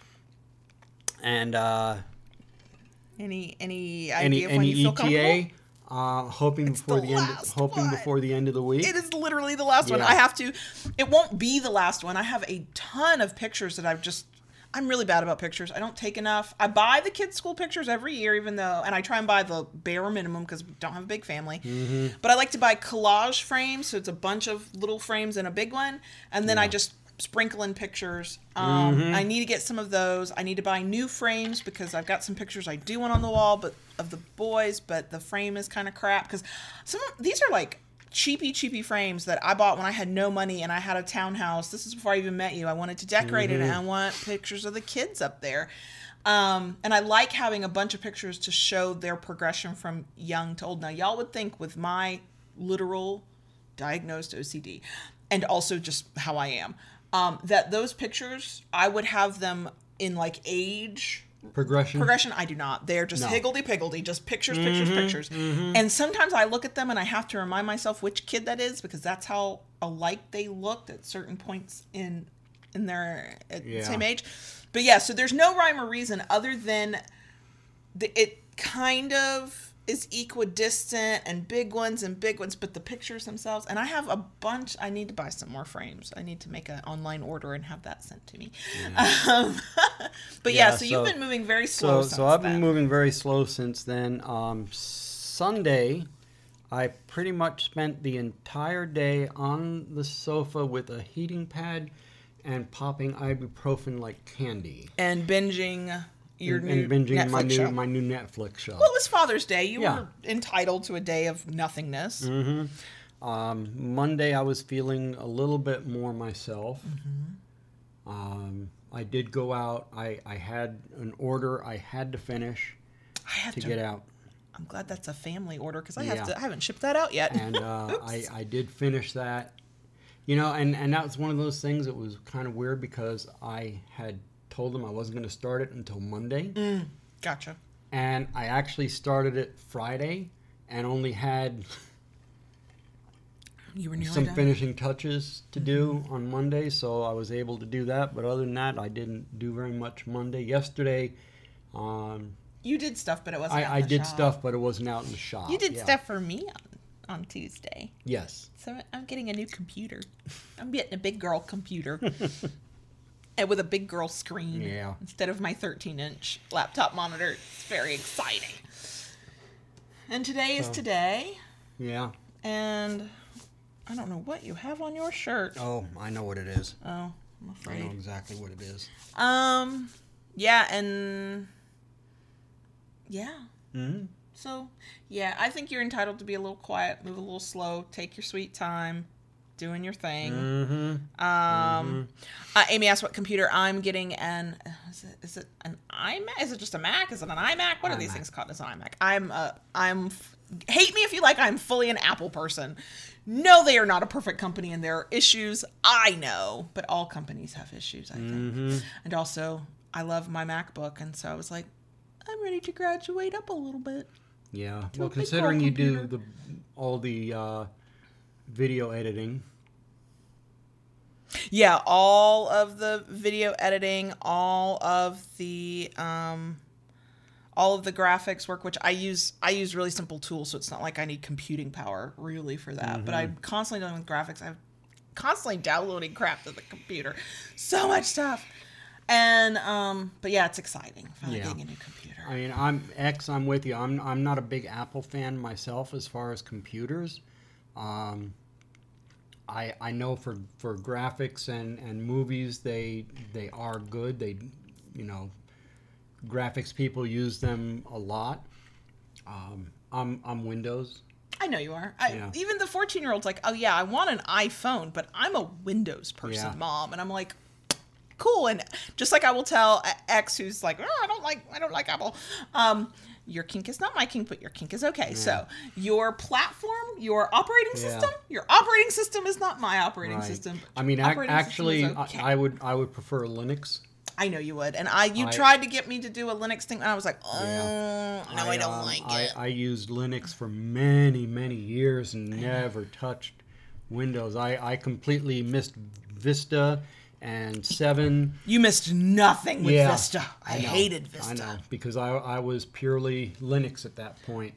And uh, any any any idea of when you any feel comfortable? ETA, uh, hoping before the the, end. Hoping one. before the end of the week. It is literally the last one. I have to. It won't be the last one. I have a ton of pictures that I've just. I'm really bad about pictures. I don't take enough. I buy the kids' school pictures every year, even though, and I try and buy the bare minimum because we don't have a big family. Mm-hmm. But I like to buy collage frames, so it's a bunch of little frames and a big one, and then I just sprinkle in pictures. Um, Mm-hmm. I need to get some of those. I need to buy new frames because I've got some pictures I do want on the wall, but of the boys, but the frame is kind of crap because some of, these are like cheapy cheapy frames that I bought when I had no money and I had a townhouse. This is before I even met you. I wanted to decorate it and I want pictures of the kids up there. Um, and I like having a bunch of pictures to show their progression from young to old. Now, y'all would think with my literal diagnosed OCD and also just how I am, um, that those pictures, I would have them in like age Progression. progression. I do not. They're just No. higgledy piggledy, just pictures, mm-hmm, pictures, pictures. Mm-hmm. And sometimes I look at them and I have to remind myself which kid that is because that's how alike they looked at certain points in in their at Yeah. same age. But yeah, so there's no rhyme or reason other than the, it kind of is equidistant and big ones and big ones, but the pictures themselves. And I have a bunch. I need to buy some more frames. I need to make an online order and have that sent to me. Um, but yeah, Yeah, so, so- you've been moving very slow. So, so I've been then. moving very slow since then. Um, Sunday, I pretty much spent the entire day on the sofa with a heating pad and popping ibuprofen like candy. and binging your and, new and binging Netflix my new show. my new Netflix show. well, it was Father's Day. You Yeah. were entitled to a day of nothingness. hmm Um, Monday, I was feeling a little bit more myself. Mm-hmm. Um, I did go out. I, I had an order I had to finish I have to to. get out, I'm glad that's a family order because I Yeah. have to. I haven't shipped that out yet. and uh, I, I did finish that. You know, and, and that was one of those things that was kind of weird because I had told them I wasn't going to start it until Monday, Mm, gotcha. and I actually started it Friday and only had You were some done. finishing touches to do on Monday, so I was able to do that. But other than that, I didn't do very much Monday. Yesterday, um, You did stuff, but it wasn't. out I, I did shop. stuff, but it wasn't out in the shop. You did Yeah. stuff for me on, on Tuesday. Yes. So I'm getting a new computer. I'm getting a big girl computer. and with a big girl screen. Yeah. Instead of my 13 inch laptop monitor. It's very exciting. And today is today. Yeah. And I don't know what you have on your shirt. Oh, I know what it is. Oh, I'm afraid. I know exactly what it is. Um, yeah, and yeah. Mm-hmm. So, yeah, I think you're entitled to be a little quiet, move a little slow, take your sweet time, doing your thing. Mm-hmm. Um, uh, Amy asked what computer I'm getting, and is it, is it an iMac? Is it just a Mac? Is it an iMac? What are these things called? As an iMac? I'm uh, I'm f- hate me if you like. I'm fully an Apple person. No, they are not a perfect company, and there are issues. I know, but all companies have issues. I think, Mm-hmm. and also I love my MacBook, and so I was like, I'm ready to graduate up a little bit. Yeah. Well, considering you do the all the uh, video editing, Yeah, all of the video editing, all of the um all of the graphics work which I use I use really simple tools so it's not like I need computing power really for that. But I'm constantly dealing with graphics. I'm constantly downloading crap to the computer. So much stuff. And um but yeah, it's exciting finally Yeah. getting a new computer. I mean, I'm X. I'm with you. I'm I'm not a big Apple fan myself as far as computers. Um, I I know for for graphics and and movies they they are good. They you know graphics people use them a lot. Um, I'm I'm Windows. I know you are. I, Yeah. Even the 14 year old's like, oh, yeah, I want an iPhone, but I'm a Windows person, Yeah. mom. And I'm like, cool. And just like I will tell X, who's like, oh, I don't like, I don't like Apple. Um, your kink is not my kink, but your kink is okay. So your platform, your operating Yeah. system, your operating system is not my operating Right. system. I mean, ac- actually, okay. I, I would I would prefer Linux. I know you would. And I, you I- tried to get me to do a Linux thing, and I was like, oh, Yeah. no, I, don't um, like I, it. I used Linux for many, many years and never touched Windows. I, I completely missed Vista and Seven. you missed nothing with Yeah, Vista. I, know, hated Vista. I know because I, I was purely Linux at that point.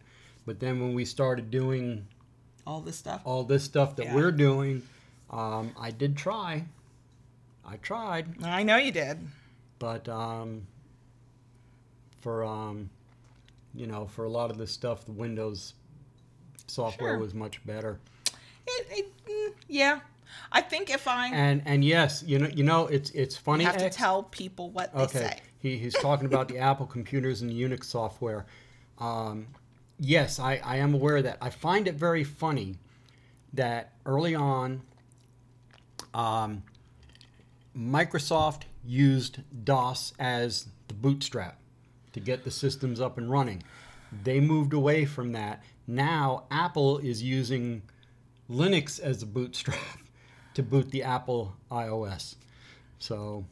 But then when we started doing All this stuff. all this stuff that Yeah. we're doing, um, I did try. I tried, I know you did. but um, for um, you know, for a lot of this stuff, the Windows software Sure. was much better. It, it, mm, yeah, I think if I And and yes, you know, you know, it's it's funny. have to tell people what they Okay, say. he, he's talking about the Apple computers and Unix software. Um, yes, I, I am aware of that. I find it very funny that early on, um, Microsoft used DOS as the bootstrap to get the systems up and running. They moved away from that. Now Apple is using Linux as a bootstrap to boot the Apple iOS. So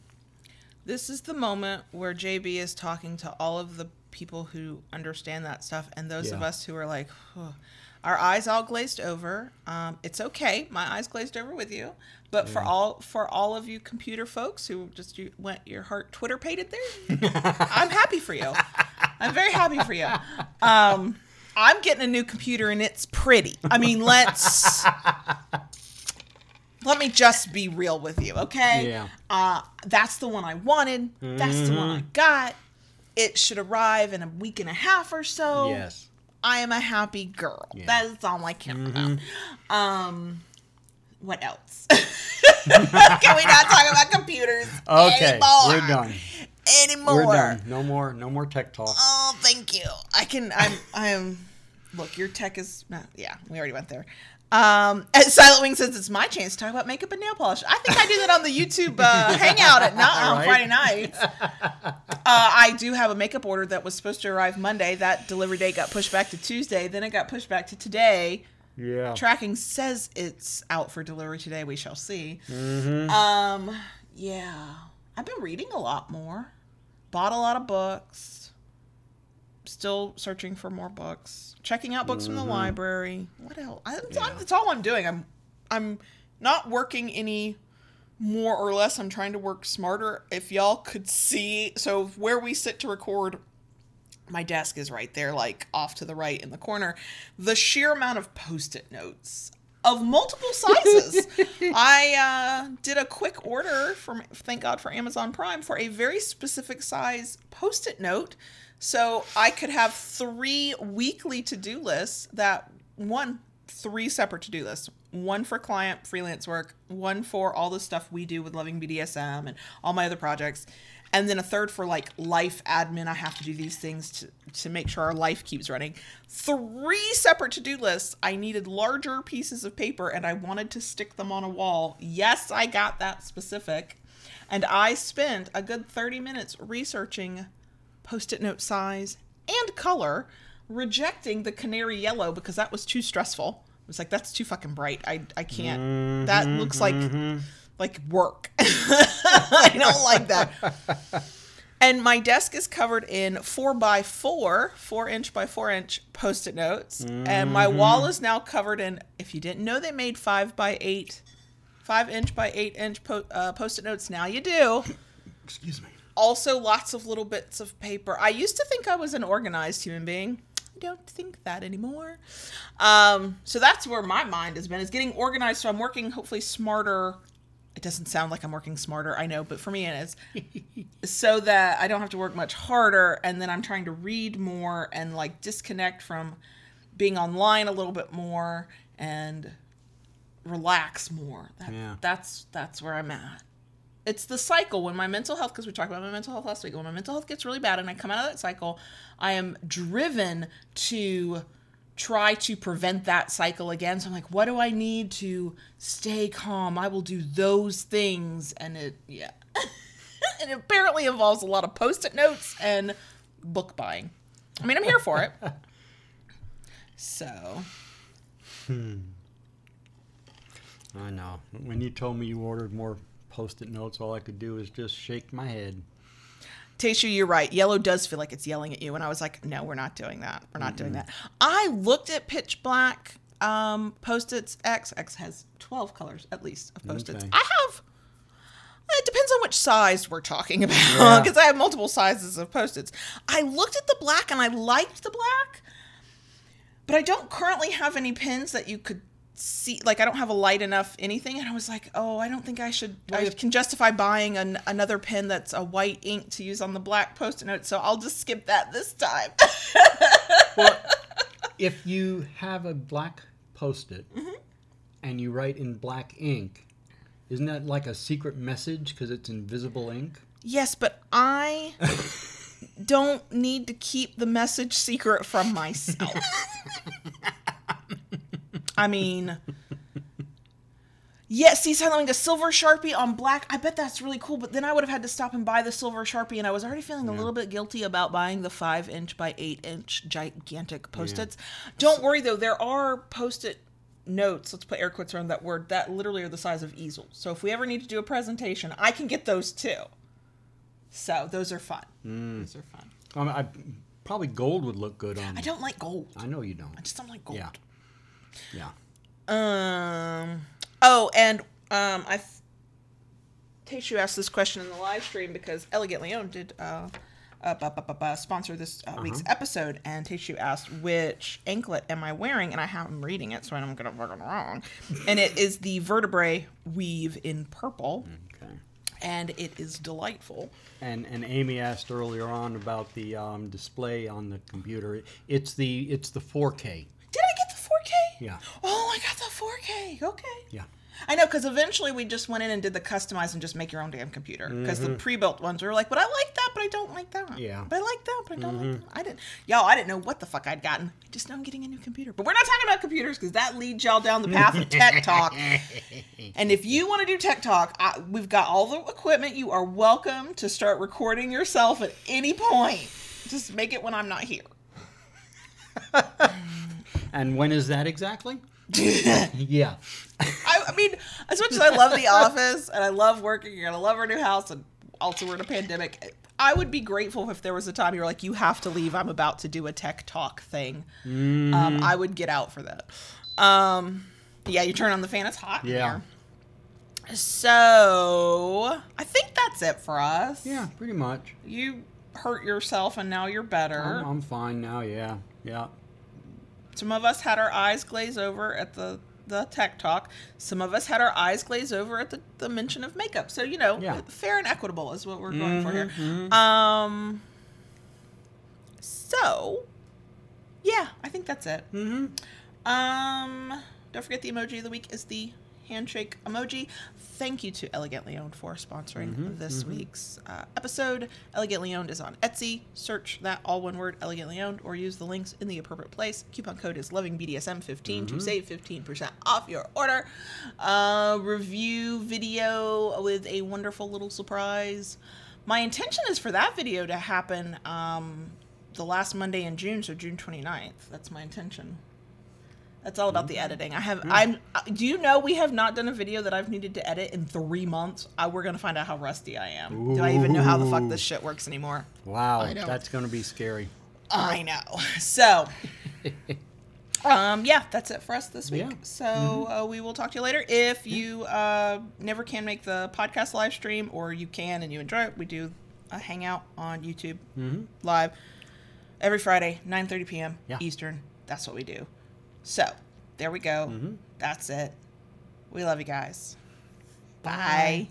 This is the moment where JB is talking to all of the people who understand that stuff and those of us who are like, "Huh." our eyes all glazed over. Um, it's okay, my eyes glazed over with you. But for all for all of you computer folks who just you went your heart Twitter pated there, I'm happy for you. I'm very happy for you. Um, I'm getting a new computer and it's pretty. I mean, let's let me just be real with you, okay? Yeah. Uh, that's the one I wanted. That's the one I got. It should arrive in a week and a half or so. yes. I am a happy girl. Yeah. That's all I care about. Um, what else? Can we not talk about computers Okay, anymore? we're done. Anymore. We're done. No more. No more tech talk. Oh, thank you. I can. I'm. I'm. Look, your tech is. Not, yeah, we already went there. Um, Silent Wing says, it's my chance to talk about makeup and nail polish. I think I do that on the YouTube uh, Hangout at night on Right. Friday nights. Uh, I do have a makeup order that was supposed to arrive Monday. That delivery date got pushed back to Tuesday. Then it got pushed back to today. Yeah. Tracking says it's out for delivery today. We shall see. Mm-hmm. Um, yeah, I've been reading a lot more. Bought a lot of books. Still searching for more books. Checking out books from the mm-hmm. library. What else? I, that's, Yeah. that's all I'm doing. I'm, I'm not working any more or less. I'm trying to work smarter. If y'all could see, so where we sit to record my desk is right there, like off to the right in the corner. The sheer amount of post it notes of multiple sizes. I uh, did a quick order from, thank God for Amazon Prime, for a very specific size post it note. So I could have three weekly to do lists that one, three separate to do lists. One for client freelance work, one for all the stuff we do with Loving BDSM and all my other projects, and then a third for like life admin. I have to do these things to, to make sure our life keeps running. Three separate to do lists. I needed larger pieces of paper and I wanted to stick them on a wall. Yes, I got that specific. And I spent a good 30 minutes researching post it note size and color, rejecting the canary yellow because that was too stressful. I was like, that's too fucking bright. I, I can't. That looks like mm-hmm, mm-hmm. Like work. I don't like that. And my desk is covered in four by four, four inch by four inch post it notes. And my wall is now covered in, if you didn't know they made five by eight, five inch by eight inch po- uh, post it notes, now you do. Excuse me. Also, lots of little bits of paper. I used to think I was an organized human being. I don't think that anymore. Um, so that's where my mind has been is getting organized. So I'm working hopefully smarter. It doesn't sound like I'm working smarter, I know, but for me it is. so that I don't have to work much harder, and then I'm trying to read more and like disconnect from being online a little bit more and relax more. That, Yeah. That's that's where I'm at it's the cycle when my mental health because we talked about my mental health last week when my mental health gets really bad and i come out of that cycle i am driven to try to prevent that cycle again. So i'm like what do i need to stay calm? I will do those things. And it yeah. And it apparently involves a lot of post-it notes and book buying. I mean i'm here for it. So. Hmm. I know. When you told me you ordered more post-it notes, all I could do was just shake my head. Tasha, you're right. Yellow does feel like it's yelling at you. And I was like, no, we're not doing that. We're not doing that. I looked at Pitch Black um, Post-its X. X has 12 colors at least of Post-its. Okay. I have, it depends on which size we're talking about Yeah. because I have multiple sizes of Post-its. I looked at the black and I liked the black, but I don't currently have any pins that you could see like i don't have a light enough anything and i was like oh i don't think i should i Well, if- can justify buying an, another pen that's a white ink to use on the black post-it note so i'll just skip that this time Well, if you have a black post-it Mm-hmm. and you write in black ink, isn't that like a secret message because it's invisible ink? yes but i don't need to keep the message secret from myself i mean yes, he's something a silver sharpie on black. I bet that's really cool. But then I would have had to stop and buy the silver sharpie, and I was already feeling a little bit guilty about buying the five inch by eight inch gigantic post its. Don't worry though, there are post it notes. Let's put air quotes around that word that literally are the size of easels. So if we ever need to do a presentation, I can get those too. So those are fun. Those are fun. Um, I, probably gold would look good on. I don't like gold. I know you don't. I just don't like gold. Yeah. Yeah. Um. Oh, and um, I. Tayshu asked this question in the live stream because Elegantly Owned did uh, uh, bu- bu- bu- sponsor this uh, week's episode, and Tayshu asked which anklet am I wearing, and I have him reading it, so I don't get it fucking wrong. and it is the vertebrae weave in purple, Okay. and it is delightful. And and Amy asked earlier on about the um, display on the computer. It's the it's the 4K. Did I get the 4K? Yeah. Oh, I got the 4K. Okay. Yeah. I know, because eventually we just went in and did the customize and just make your own damn computer. Because the pre-built ones we were like, but I like that, but I don't like that. Mm-hmm. Yeah. Mm-hmm. But I like that, but I don't like that. I didn't, y'all. I didn't know what the fuck I'd gotten. I just know I'm getting a new computer. But we're not talking about computers because that leads y'all down the path of tech talk. And if you want to do tech talk, I, we've got all the equipment. You are welcome to start recording yourself at any point. Just make it when I'm not here. And when is that exactly? yeah. I, I mean, as much as I love The Office and I love working and I love our new house and also we're in a pandemic, I would be grateful if there was a time you were like, you have to leave. I'm about to do a tech talk thing. Um, I would get out for that. Um, yeah, you turn on the fan, it's hot. in Yeah. here. So I think that's it for us. Yeah, pretty much. You hurt yourself and now you're better. I'm, I'm fine now. Yeah. Yeah. Some of us had our eyes glaze over at the the tech talk. Some of us had our eyes glaze over at the, the mention of makeup. So you know, Yeah. fair and equitable is what we're going for here. Um. So, yeah, I think that's it. Mm-hmm. Um. Don't forget the emoji of the week is the handshake emoji. Thank you to Elegantly Owned for sponsoring this week's uh, episode. Elegantly Owned is on Etsy. Search that all one word, Elegantly Owned, or use the links in the appropriate place. Coupon code is LovingBDSM15 to save 15% off your order. Uh, review video with a wonderful little surprise. My intention is for that video to happen um, the last Monday in June, so June 29th. That's my intention. That's all about the editing. I have. I'm. uh, Do you know we have not done a video that I've needed to edit in three months? I, we're gonna find out how rusty I am. Do I even know how the fuck this shit works anymore? Wow. That's going to be scary. I know. So, um, yeah, that's it for us this week. Yeah. So uh, we will talk to you later. If you uh, never can make the podcast live stream, or you can and you enjoy it, we do a hangout on YouTube live every Friday, 9:30 p.m. Yeah. Eastern. That's what we do. So there we go. Mm-hmm. That's it. We love you guys. Bye. Bye.